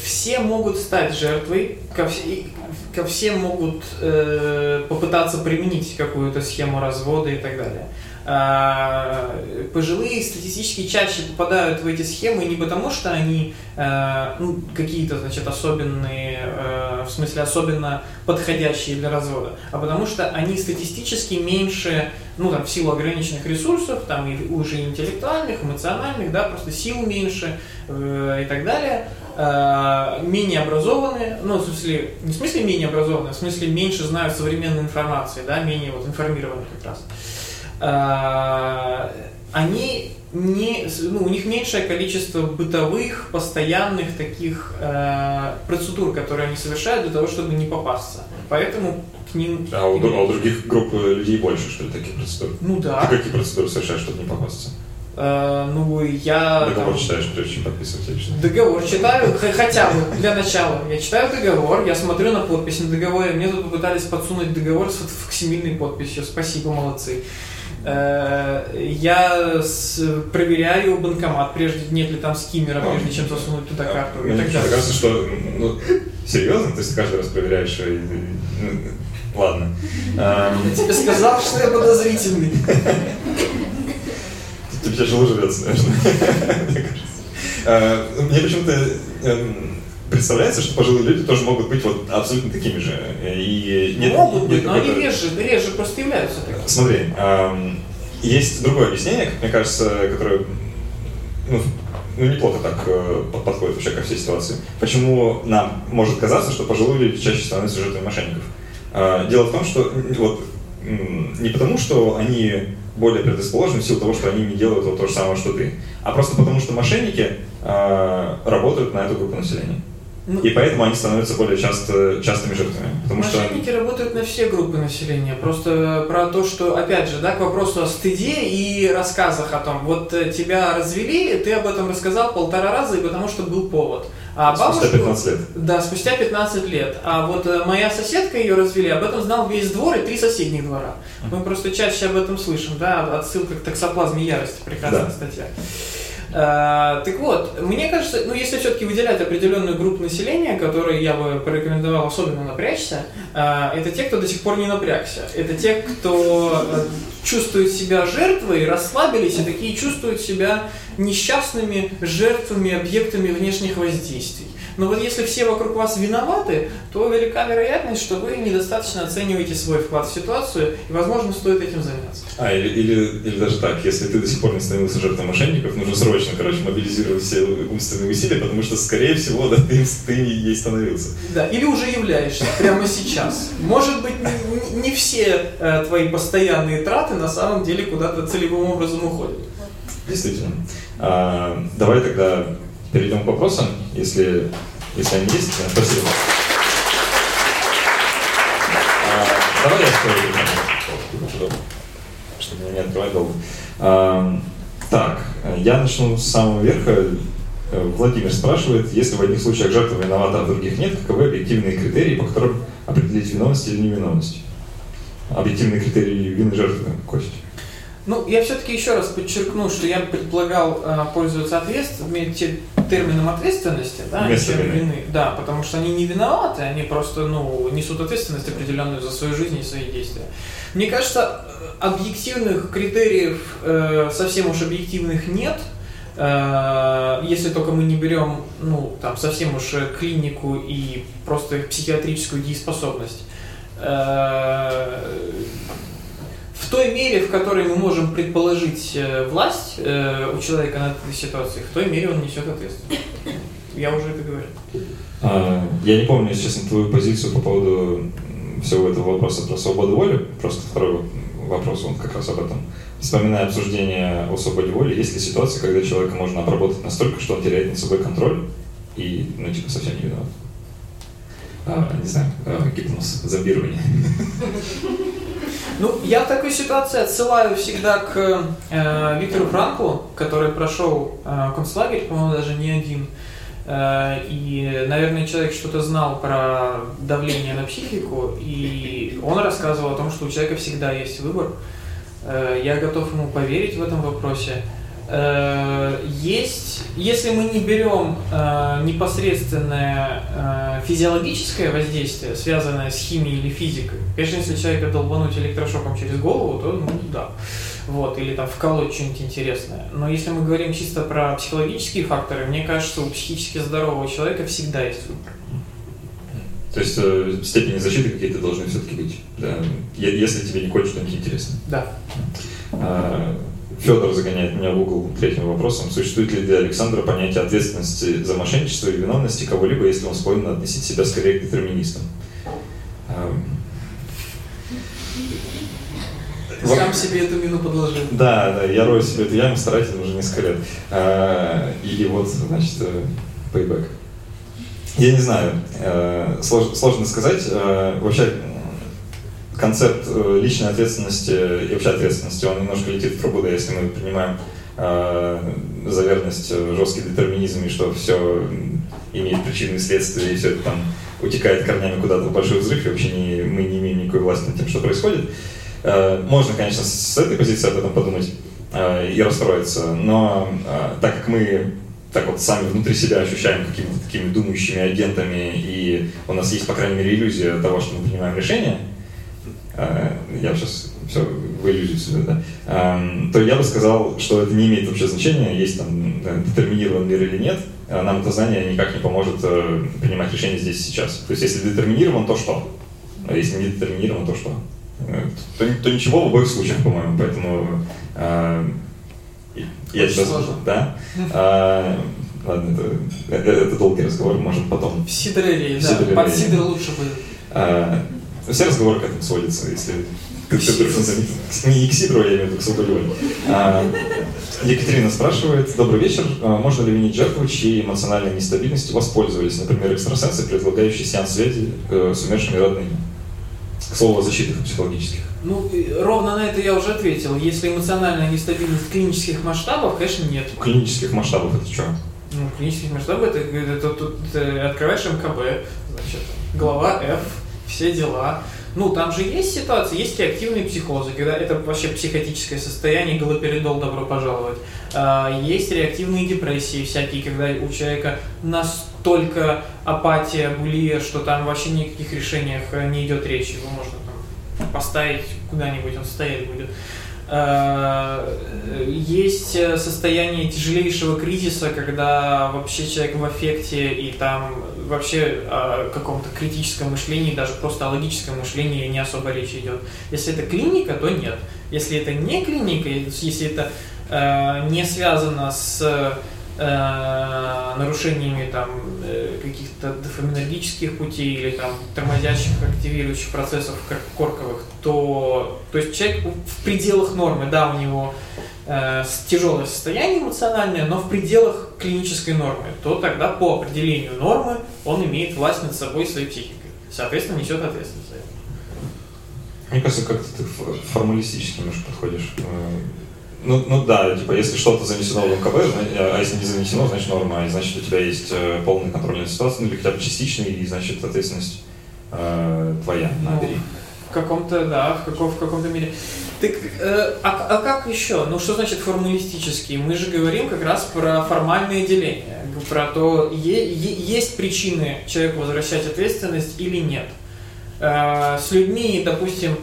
все могут стать жертвой, ко, все, ко всем могут э, попытаться применить какую-то схему развода и так далее. А, пожилые статистически чаще попадают в эти схемы не потому, что они э, ну, какие-то значит, особенные э, в смысле особенно подходящие для развода, а потому что они статистически меньше, ну там в силу ограниченных ресурсов, там и уже интеллектуальных, эмоциональных, да, просто сил меньше э, и так далее, менее образованные, ну в смысле, не в смысле менее образованные, а в смысле меньше знают современной информации, да, менее вот информированы как раз. Э, они не, ну, у них меньшее количество бытовых, постоянных таких э, процедур, которые они совершают для того, чтобы не попасться. Поэтому к ним... А у, а у других групп людей больше, что ли, таких процедур? Ну да. Ты какие процедуры совершаешь, чтобы не попасться? Э, ну, я... Договор там, читаешь, прежде чем подписывать или что? Договор читаю, хотя бы, для начала. Я читаю договор, я смотрю на подпись на договоре. Мне тут попытались подсунуть договор с фоксимильной подписью. Спасибо, молодцы. Э, я проверяю банкомат, прежде нет ли там скиммера, а, прежде чем засунуть туда карту. Мне кажется, что ну, серьезно, то есть каждый раз проверяешь. И, ну, ладно. Я тебе сказал, что я подозрительный. Тебе тяжело живется, наверное. Мне кажется. Э, мне почему-то эм, представляется, что пожилые люди тоже могут быть вот абсолютно такими же. И нет, могут быть, но они реже, реже просто являются такими. Смотри, эм, есть другое объяснение, как мне кажется, которое ну, ну, неплохо так э, подходит вообще ко всей ситуации. Почему нам может казаться, что пожилые люди чаще становятся жертвами мошенников? Э, дело в том, что вот, не потому, что они более предрасположены в силу того, что они не делают вот то же самое, что ты, а просто потому, что мошенники э, работают на эту группу населения. Ну, и поэтому они становятся более часто, частыми жертвами. Потому мошенники что... работают на все группы населения. Просто про то, что, опять же, да, к вопросу о стыде и рассказах о том, вот э, тебя развели, ты об этом рассказал полтора раза, и потому что был повод. А бабушку, спустя 15 лет. Да, спустя 15 лет. А вот э, моя соседка ее развели, об этом знал весь двор и три соседних двора. Мы просто чаще об этом слышим, да, отсылка к таксоплазме ярости, прекрасная да. статья. А, так вот, мне кажется, ну если все-таки выделять определенную группу населения, которой я бы порекомендовал особенно напрячься, а, это те, кто до сих пор не напрягся. Это те, кто э, чувствует себя жертвой, расслабились и такие чувствуют себя несчастными жертвами, объектами внешних воздействий. Но вот если все вокруг вас виноваты, то велика вероятность, что вы недостаточно оцениваете свой вклад в ситуацию, и, возможно, стоит этим заняться. А, или, или, или даже так, если ты до сих пор не становился жертвой мошенников, нужно срочно, короче, мобилизировать все умственные усилия, потому что, скорее всего, да, ты, ты ей становился. Да, или уже являешься прямо сейчас. Может быть, не, не все э, твои постоянные траты на самом деле куда-то целевым образом уходят. Действительно. А, давай тогда перейдем к вопросам, если, если они есть. Спасибо. А, давай я скажу, чтобы меня не открывать долго. А, так, я начну с самого верха. Владимир спрашивает, если в одних случаях жертва виновата, а в других нет, каковы объективные критерии, по которым определить виновность или невиновность? Объективные критерии вины жертвы, Костя. Ну, я все-таки еще раз подчеркну, что я предполагал э, пользоваться ответственностью, термином ответственности, да, Вместо чем вины. вины. Да, потому что они не виноваты, они просто, ну, несут ответственность определенную за свою жизнь и свои действия. Мне кажется, объективных критериев, э, совсем уж объективных нет, э, если только мы не берем, ну, там, совсем уж клинику и просто психиатрическую дееспособность. Э, в той мере, в которой мы можем предположить э, власть э, у человека над этой ситуацией, в той мере он несет ответственность. Я уже это говорил. А, я не помню, если честно, твою позицию по поводу всего этого вопроса про свободу воли. Просто второй вопрос, он как раз об этом. Вспоминая обсуждение о свободе воли, есть ли ситуация, когда человека можно обработать настолько, что он теряет над собой контроль и, ну, типа, совсем не виноват? А, не знаю, а, гипноз, зомбирование. Ну, я в такой ситуации отсылаю всегда к э, Виктору Франку, который прошел э, концлагерь, по-моему, даже не один. Э, и, наверное, человек что-то знал про давление на психику, и он рассказывал о том, что у человека всегда есть выбор. Э, я готов ему поверить в этом вопросе. Э, есть, если мы не берем э, непосредственное э, физиологическое воздействие, связанное с химией или физикой, конечно, если человека долбануть электрошоком через голову, то ну да, вот, или там вколоть что-нибудь интересное. Но если мы говорим чисто про психологические факторы, мне кажется, у психически здорового человека всегда есть выбор. То есть э, степени защиты какие-то должны все-таки быть, да, если тебе не хочешь что-нибудь интересное. Да. А, Федор загоняет меня в угол третьим вопросом. Существует ли для Александра понятие ответственности за мошенничество и виновности кого-либо, если он склонен относить себя скорее к детерминистам? Во- Сам себе эту мину подложил. Да, да, я рою себе эту яму старательно уже несколько лет. А, И вот, значит, э, payback. Я не знаю, э, слож- сложно сказать. Э, Вообще, концепт э, личной ответственности и вообще ответственности, он немножко летит в трубу, да, если мы принимаем э, за верность э, жесткий детерминизм и что все имеет причины и следствия, и все это там утекает корнями куда-то в большой взрыв, и вообще не, мы не имеем никакой власти над тем, что происходит. Э, Можно, конечно, с этой позиции об этом подумать э, и расстроиться, но э, так как мы так вот сами внутри себя ощущаем какими-то такими думающими агентами, и у нас есть, по крайней мере, иллюзия того, что мы принимаем решения, э, я сейчас все в иллюзию сюда, да, эм, то я бы сказал, что это не имеет вообще значения, есть там э, детерминирован мир или нет, э, нам это знание никак не поможет э, принимать решения здесь и сейчас. То есть если детерминирован, то что? А если не детерминирован, то что? Э, То, то ничего в обоих случаях, по-моему, поэтому э, я тебя-. Да? Ладно, это, это, это долгий разговор, может потом. В Сидорелии, В да. Под Сидор лучше будет. А, все разговоры к этому сводятся, если ты, вдруг не заметил. Не к Сидору, я имею в виду к Соболевой. А, Екатерина спрашивает, добрый вечер, А, можно ли винить жертву, чьей эмоциональной нестабильностью воспользовались, например, экстрасенсы, предлагающие сеанс связи с умершими родными? К слову о защитах психологических. Ну, ровно на это я уже ответил. Если эмоциональная нестабильность клинических масштабов, конечно, нет. Клинических масштабов это что? Ну, клинических масштабов, это, это, тут ты открываешь МКБ, значит, глава F, все дела. Ну, там же есть ситуации, есть реактивные психозы, когда это вообще психотическое состояние, галоперидол, добро пожаловать. А, Есть реактивные депрессии всякие, когда у человека настолько апатия, булия, что там вообще ни о каких решениях э, не идет речи. Его можно там поставить куда-нибудь, он стоять будет. А, Есть э, состояние тяжелейшего кризиса, когда вообще человек в аффекте и там вообще о каком-то критическом мышлении, даже просто о логическом мышлении не особо речь идет. Если это клиника, то нет. Если это не клиника, если это э, не связано с э, нарушениями там э, каких-то дофаминергических путей или там тормозящих, активирующих процессов корковых, то, то есть человек в пределах нормы, да, у него э, тяжелое состояние эмоциональное, но в пределах клинической нормы, то тогда по определению нормы он имеет власть над собой и своей психикой. Соответственно, несет ответственность за это. Мне кажется, как-то ты формалистически немножко подходишь. Э, Ну, ну да, типа, если что-то занесено в МКБ, зна- а если не занесено, значит норма, и значит у тебя есть э, полный контроль над ситуацией, ну или хотя бы частичный, и значит ответственность э, твоя, Ну, набери. В каком-то, да, в, каком, в каком-то мере. Так, э, а, а как еще? Ну, что значит формалистический? Мы же говорим как раз про формальное деление, про то, е- е- есть причины человеку возвращать ответственность или нет. Э, с людьми, допустим,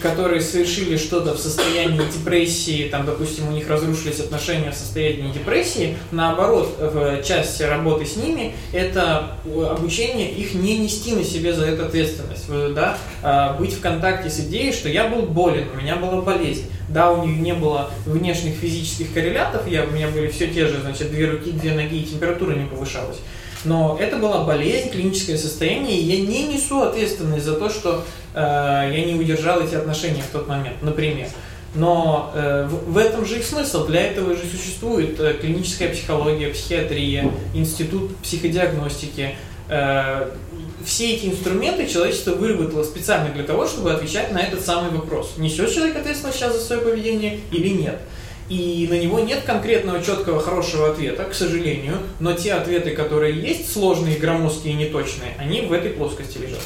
которые совершили что-то в состоянии депрессии, там, допустим, у них разрушились отношения в состоянии депрессии, наоборот, в части работы с ними это обучение их не нести на себе за это ответственность, да, а быть в контакте с идеей, что я был болен, у меня была болезнь. Да, у них не было внешних физических коррелятов, я, у меня были все те же, значит, две руки, две ноги, и температура не повышалась. Но это была болезнь, клиническое состояние, и я не несу ответственность за то, что э, я не удержал эти отношения в тот момент, например. Но э, в, в этом же их смысл. Для этого же существует э, клиническая психология, психиатрия, институт психодиагностики. Э, все эти инструменты человечество выработало специально для того, чтобы отвечать на этот самый вопрос. Несет человек ответственность сейчас за свое поведение или нет? И на него нет конкретного, четкого, хорошего ответа, к сожалению, но те ответы, которые есть, сложные, громоздкие и неточные, они в этой плоскости лежат.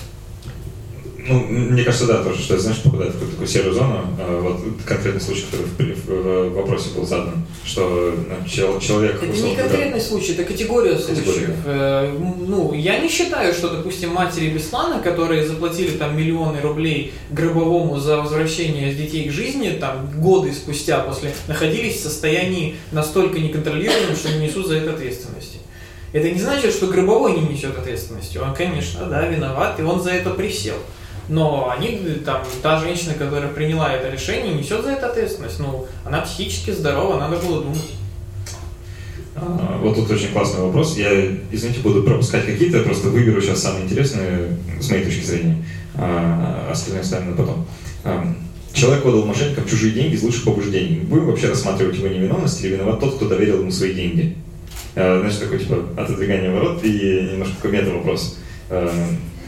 Ну, мне кажется, да, тоже, что, знаешь, попадает в какую-то такую серую зону. Э, Вот конкретный случай, который в, при- в- в вопросе был задан, что ну, чел- человек... Это не конкретный случай, это категория Категория. случаев. Э, Ну, я не считаю, что, допустим, матери Беслана, которые заплатили там миллионы рублей гробовому за возвращение детей к жизни, там годы спустя после, находились в состоянии настолько неконтролируемом, что не несут за это ответственности. Это не значит, что Гробовой не несет ответственности. Он, конечно, да, виноват, и он за это присел. Но они, там, та женщина, которая приняла это решение, несет за это ответственность. Ну, она психически здорова, надо было думать. А, вот тут очень классный вопрос. Я, извините, буду пропускать какие-то, просто выберу сейчас самые интересные, с моей точки зрения. А остальные оставим на потом. А, человек отдал мошенникам чужие деньги из лучших побуждений. Будем вообще рассматривать его невиновность или виноват тот, кто доверил ему свои деньги? А, значит, такой, типа, отодвигание ворот и немножко такой мета-вопрос.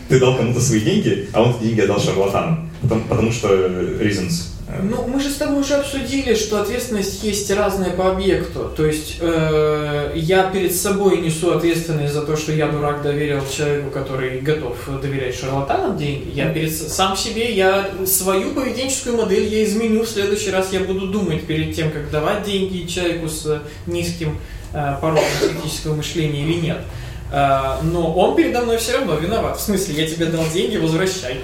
Ты дал кому-то свои деньги, а он эти деньги отдал шарлатану. Потому, потому что reasons ну, мы же с тобой уже обсудили, что ответственность есть разная по объекту. То есть э, я перед собой несу ответственность за то, что я дурак доверил человеку, который готов доверять шарлатанам деньги. Я перед сам себе, я свою поведенческую модель я изменю. В следующий раз я буду думать перед тем, как давать деньги человеку с низким э, порогом критического мышления или нет. Э, но он передо мной все равно виноват. В смысле, я тебе дал деньги, возвращай.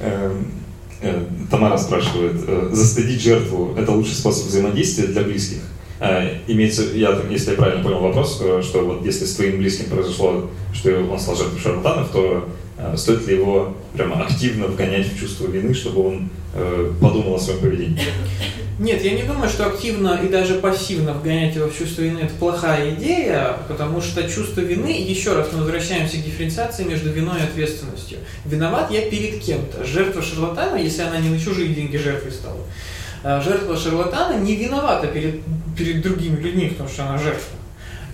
Эм, Э, Тамара спрашивает, э, застыдить жертву – это лучший способ взаимодействия для близких? Э, имеется, я, если я правильно понял вопрос, что вот если с твоим близким произошло, что он стал жертвой шарлатанов, то стоит ли его прямо активно вгонять в чувство вины, чтобы он подумал о своем поведении? Нет, я не думаю, что активно и даже пассивно вгонять его в чувство вины – это плохая идея, потому что чувство вины, еще раз мы возвращаемся к дифференциации между виной и ответственностью. Виноват я перед кем-то. Жертва шарлатана, если она не на чужие деньги жертвой стала, а жертва шарлатана не виновата перед, перед другими людьми, потому что она жертва.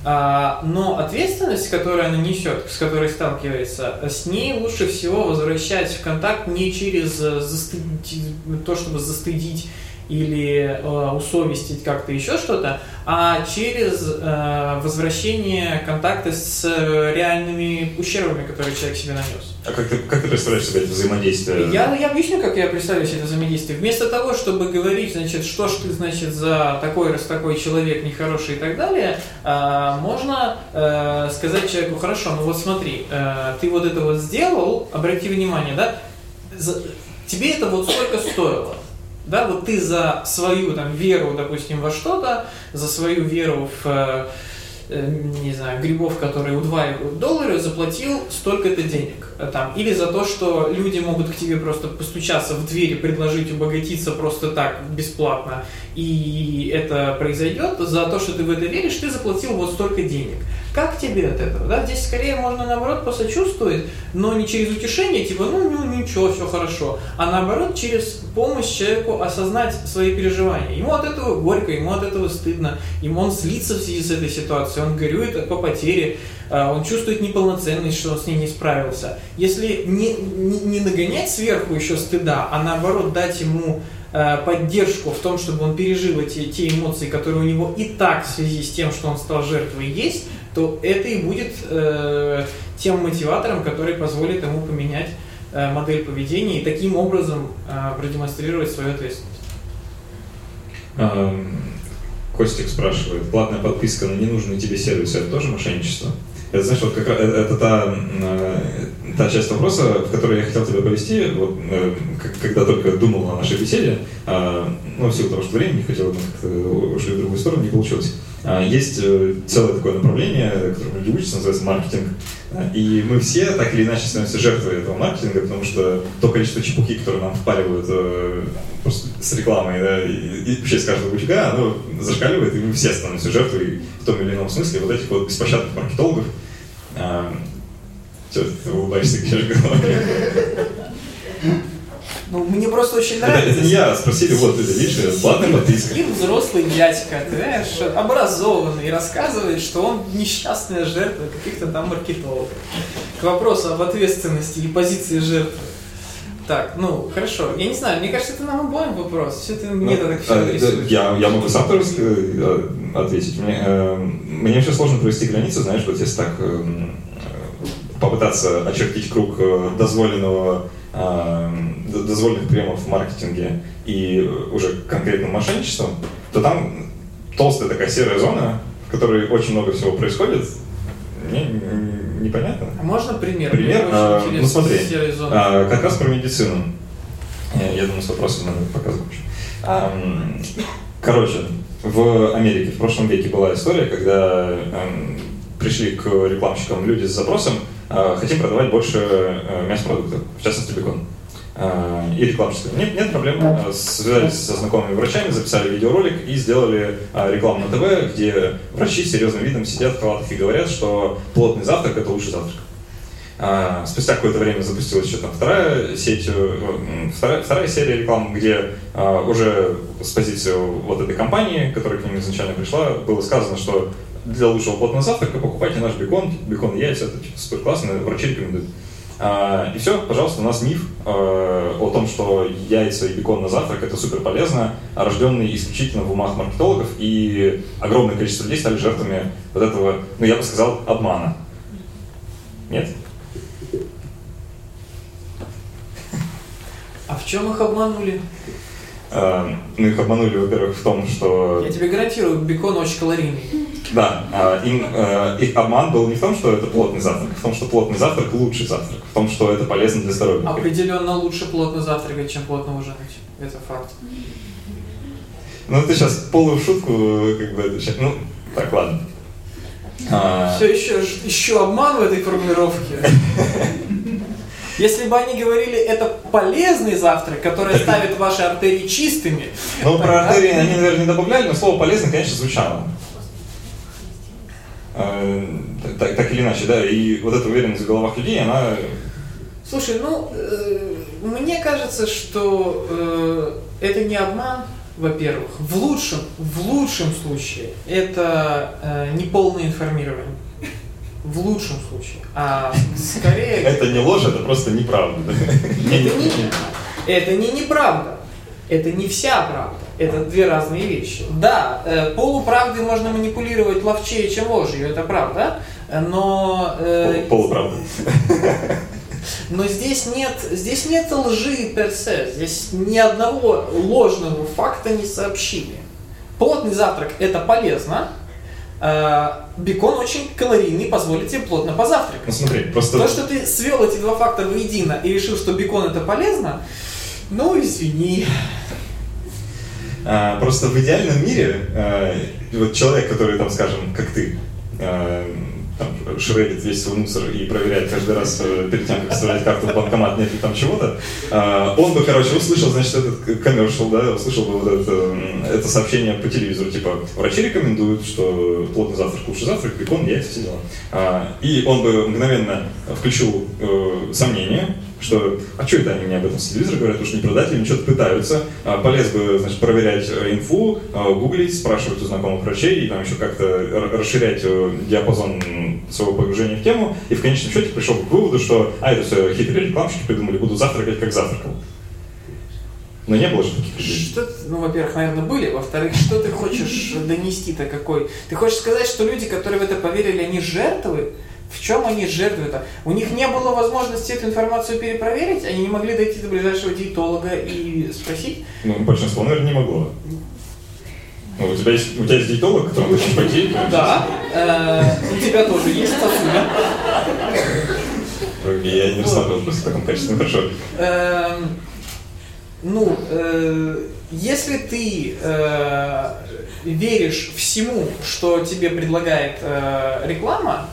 А, но ответственность, которую она несет, с которой сталкивается, с ней лучше всего возвращать в контакт не через э, застыдить, то, чтобы застыдить или э, усовестить как-то еще что-то, а через э, возвращение контакта с э, реальными ущербами, которые человек себе нанес. А как ты, как ты представляешь себе это взаимодействие? Я, я объясню, как я представляю себе это взаимодействие. Вместо того, чтобы говорить, значит, что ж ты, значит, за такой раз такой человек нехороший и так далее, э, можно э, сказать человеку, хорошо, ну вот смотри, э, ты вот это вот сделал, обрати внимание, да, за, тебе это вот сколько стоило? Да, вот ты за свою там, веру, допустим, во что-то, за свою веру в, э, э, не знаю, грибов, которые удваивают доллары, заплатил столько-то денег. Э, там, или за то, что люди могут к тебе просто постучаться в дверь и предложить обогатиться просто так, бесплатно, и это произойдет, за то, что ты в это веришь, ты заплатил вот столько денег. Как тебе от этого? Да? Здесь скорее можно наоборот посочувствовать, но не через утешение, типа, ну, ну ничего, все хорошо, а наоборот через помощь человеку осознать свои переживания. Ему от этого горько, ему от этого стыдно, ему он злится в связи с этой ситуацией, он горюет по потере, а, он чувствует неполноценность, что он с ней не справился. Если не, не, не нагонять сверху еще стыда, а наоборот дать ему Э, поддержку в том, чтобы он пережил эти те эмоции, которые у него и так в связи с тем, что он стал жертвой, есть, то это и будет э, тем мотиватором, который позволит ему поменять э, модель поведения и таким образом э, продемонстрировать свою ответственность. Костик спрашивает, платная подписка на ненужные тебе сервисы, это тоже мошенничество? Это, знаешь, вот как раз, это, та, э, та часть вопроса, в которой я хотел тебя повести, вот, э, когда только думал о нашей беседе, э, ну, в силу того, что времени хотел, мы как-то ушли в другую сторону, не получилось. А, есть э, целое такое направление, которое люди учатся, называется маркетинг. И мы все так или иначе становимся жертвой этого маркетинга, потому что то количество чепухи, которые нам впаривают э, с рекламой, да, и, и вообще с каждого бутика, оно зашкаливает, и мы все становимся жертвой в том или ином смысле вот этих вот беспощадных маркетологов. А, что ты улыбаешься, качаешь головой? Ну, мне просто очень нравится. Это, это не я, спросили, вот, ты видишь, платная подписка. Таким взрослый дядька, ты знаешь, образованный, рассказывает, что он несчастная жертва каких-то там маркетологов. К вопросу об ответственности и позиции жертвы. Так, ну, хорошо. Я не знаю, мне кажется, это нам обоим вопрос. Все это мне ну, так все а, я, я могу сам тоже э, ответить. Мне, э, мне вообще сложно провести границу, знаешь, вот если так э, попытаться очертить круг э, дозволенного дозволенных приемов в маркетинге и уже конкретным мошенничеством, то там толстая такая серая зона, в которой очень много всего происходит. Мне непонятно. А можно пример? Пример? А, ну смотри, а, как раз про медицину. Я, я думаю, с вопросом надо показывать. А. Короче, в Америке в прошлом веке была история, когда пришли к рекламщикам люди с запросом «хотим продавать больше мясопродуктов, в частности бекон». И рекламщик сказал, нет, нет проблем, связались со знакомыми врачами, записали видеоролик и сделали рекламу на ТВ, где врачи с серьезным видом сидят в халатах и говорят, что плотный завтрак – это лучший завтрак. Спустя какое-то время запустилась еще там вторая сеть, э, вторая, вторая серия рекламы, где уже с позиции вот этой компании, которая к ним изначально пришла, было сказано, что для лучшего плотного завтрака покупайте наш бекон, бекон и яйца, это типа, супер классно, врачи рекомендуют. А, и все, пожалуйста, у нас миф о том, что яйца и бекон на завтрак это супер полезно, рожденный исключительно в умах маркетологов, и огромное количество людей стали жертвами вот этого, ну я бы сказал, обмана. Нет? А в чем их обманули? А, ну, их обманули, во-первых, в том, что... Я тебе гарантирую, бекон очень калорийный. Да, а, им, а, их обман был не в том, что это плотный завтрак, а в том, что плотный завтрак лучший завтрак, в том, что это полезно для здоровья. Определенно лучше плотно завтракать, чем плотно ужинать. Это факт. Ну, ты сейчас полую шутку, как бы, это, ну, так, ладно. А... Все еще, еще обман в этой формулировке. Если бы они говорили, это полезный завтрак, который ставит ваши артерии чистыми. Ну, про артерии они, наверное, не добавляли, но слово полезный, конечно, звучало. Э, так, так или иначе, да, и вот эта уверенность в головах людей, она... Слушай, ну, э, мне кажется, что э, это не обман, во-первых. В лучшем, в лучшем случае это э, неполное информирование. В лучшем случае. А скорее... Это не ложь, это просто неправда. Это не, это не неправда. Это не вся правда. Это две разные вещи. Да, э, полуправдой можно манипулировать ловчее, чем ложью, это правда. Но... Э, Полуправда. Но здесь нет, здесь нет лжи персе. Здесь ни одного ложного факта не сообщили. Плотный завтрак – это полезно, Э, бекон очень калорийный, позволит тебе плотно позавтракать. Ну смотри, просто... То, что ты свел эти два факта воедино и решил, что бекон это полезно, ну извини. А, просто в идеальном мире а, вот человек, который там, скажем, как ты, а, там, шредит весь свой мусор и проверяет каждый раз э, перед тем, как вставлять карту в банкомат, нет ли там чего-то, э, он бы, короче, услышал, значит, этот коммершал, да, услышал бы вот это, это сообщение по телевизору, типа, врачи рекомендуют, что плотный завтрак лучше завтрак, бекон, яйца, все дела. А, и он бы мгновенно включил э, сомнение, что а что это они мне об этом с телевизора говорят, что не продать им что-то пытаются. А, полез бы, значит, проверять э, инфу, а, гуглить, спрашивать у знакомых врачей и там еще как-то расширять э, диапазон своего погружения в тему, и в конечном счете пришел к выводу, что а, это все хитрые рекламщики придумали, буду завтракать как завтракал. Но не было же таких людей. Что, ну, во-первых, наверное, были. Во-вторых, что ты хочешь донести-то какой? Ты хочешь сказать, что люди, которые в это поверили, они жертвы? В чем они жертвуют? У них не было возможности эту информацию перепроверить, они не могли дойти до ближайшего диетолога и спросить? Ну, большинство, наверное, не могло. Ну, у тебя есть, у тебя есть диетолог, к которому ты пойти? Да, э, у тебя тоже есть сосуда. Я не рассматривал просто в таком качестве, ну хорошо. Эм, ну, э, если ты э, веришь всему, что тебе предлагает реклама,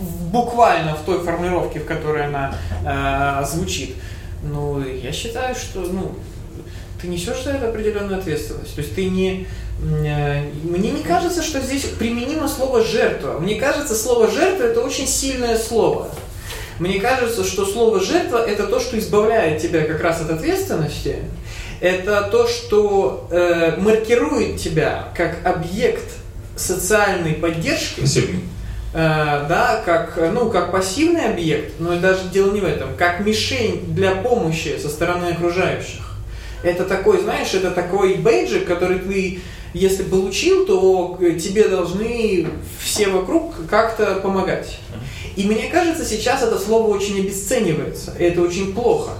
буквально в той формулировке, в которой она э, звучит, ну, я считаю, что, ну, ты несешь за это определенную ответственность. То есть ты не... Э, мне не кажется, что здесь применимо слово «жертва». Мне кажется, слово «жертва» — это очень сильное слово. Мне кажется, что слово «жертва» — это то, что избавляет тебя как раз от ответственности. Это то, что э, маркирует тебя как объект социальной поддержки. Спасибо. Э, да, как, ну, как пассивный объект, но даже дело не в этом, как мишень для помощи со стороны окружающих. Это такой, знаешь, это такой бейджик, который ты, если получил, то тебе должны все вокруг как-то помогать. И мне кажется, сейчас это слово очень обесценивается, и это очень плохо.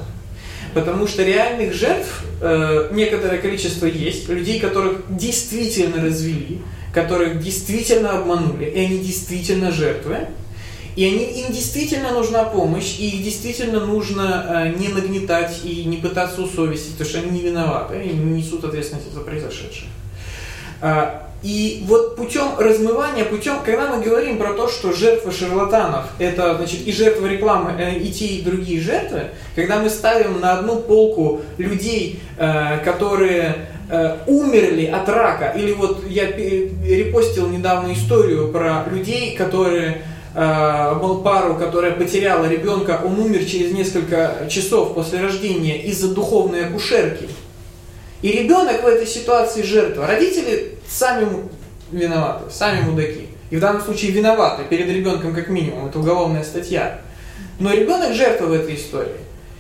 Потому что реальных жертв э, некоторое количество есть, людей, которых действительно развели, которых действительно обманули, и они действительно жертвы, и они, им действительно нужна помощь, и их действительно нужно э, не нагнетать и не пытаться усовестить, потому что они не виноваты, и не несут ответственности за произошедшее. А, и вот путем размывания, путем, когда мы говорим про то, что жертвы шарлатанов, это значит и жертвы рекламы, э, и те, и другие жертвы, когда мы ставим на одну полку людей, э, которые э, умерли от рака, или вот я репостил недавно историю про людей, которые был пару, которая потеряла ребенка, он умер через несколько часов после рождения из-за духовной акушерки. И ребенок в этой ситуации жертва. Родители сами виноваты, сами мудаки. И в данном случае виноваты перед ребенком как минимум. Это уголовная статья. Но ребенок жертва в этой истории.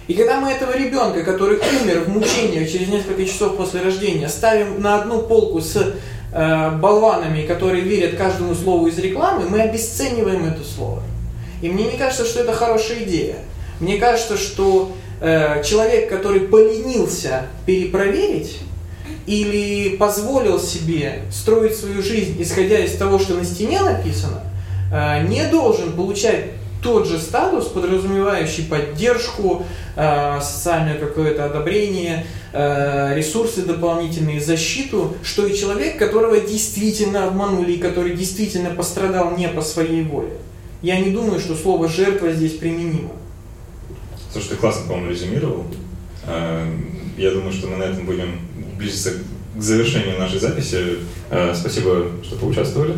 И когда мы этого ребенка, который умер в мучениях через несколько часов после рождения, ставим на одну полку с э, болванами, которые верят каждому слову из рекламы, мы обесцениваем это слово. И мне не кажется, что это хорошая идея. Мне кажется, что э, человек, который поленился перепроверить, или позволил себе строить свою жизнь, исходя из того, что на стене написано, э, не должен получать тот же статус, подразумевающий поддержку, э, социальное какое-то одобрение, ресурсы дополнительные, защиту, что и человек, которого действительно обманули и который действительно пострадал не по своей воле. Я не думаю, что слово «жертва» здесь применимо. Слушай, ты классно, по-моему, резюмировал. Я думаю, что мы на этом будем близится к завершению нашей записи. Э, спасибо, что поучаствовали.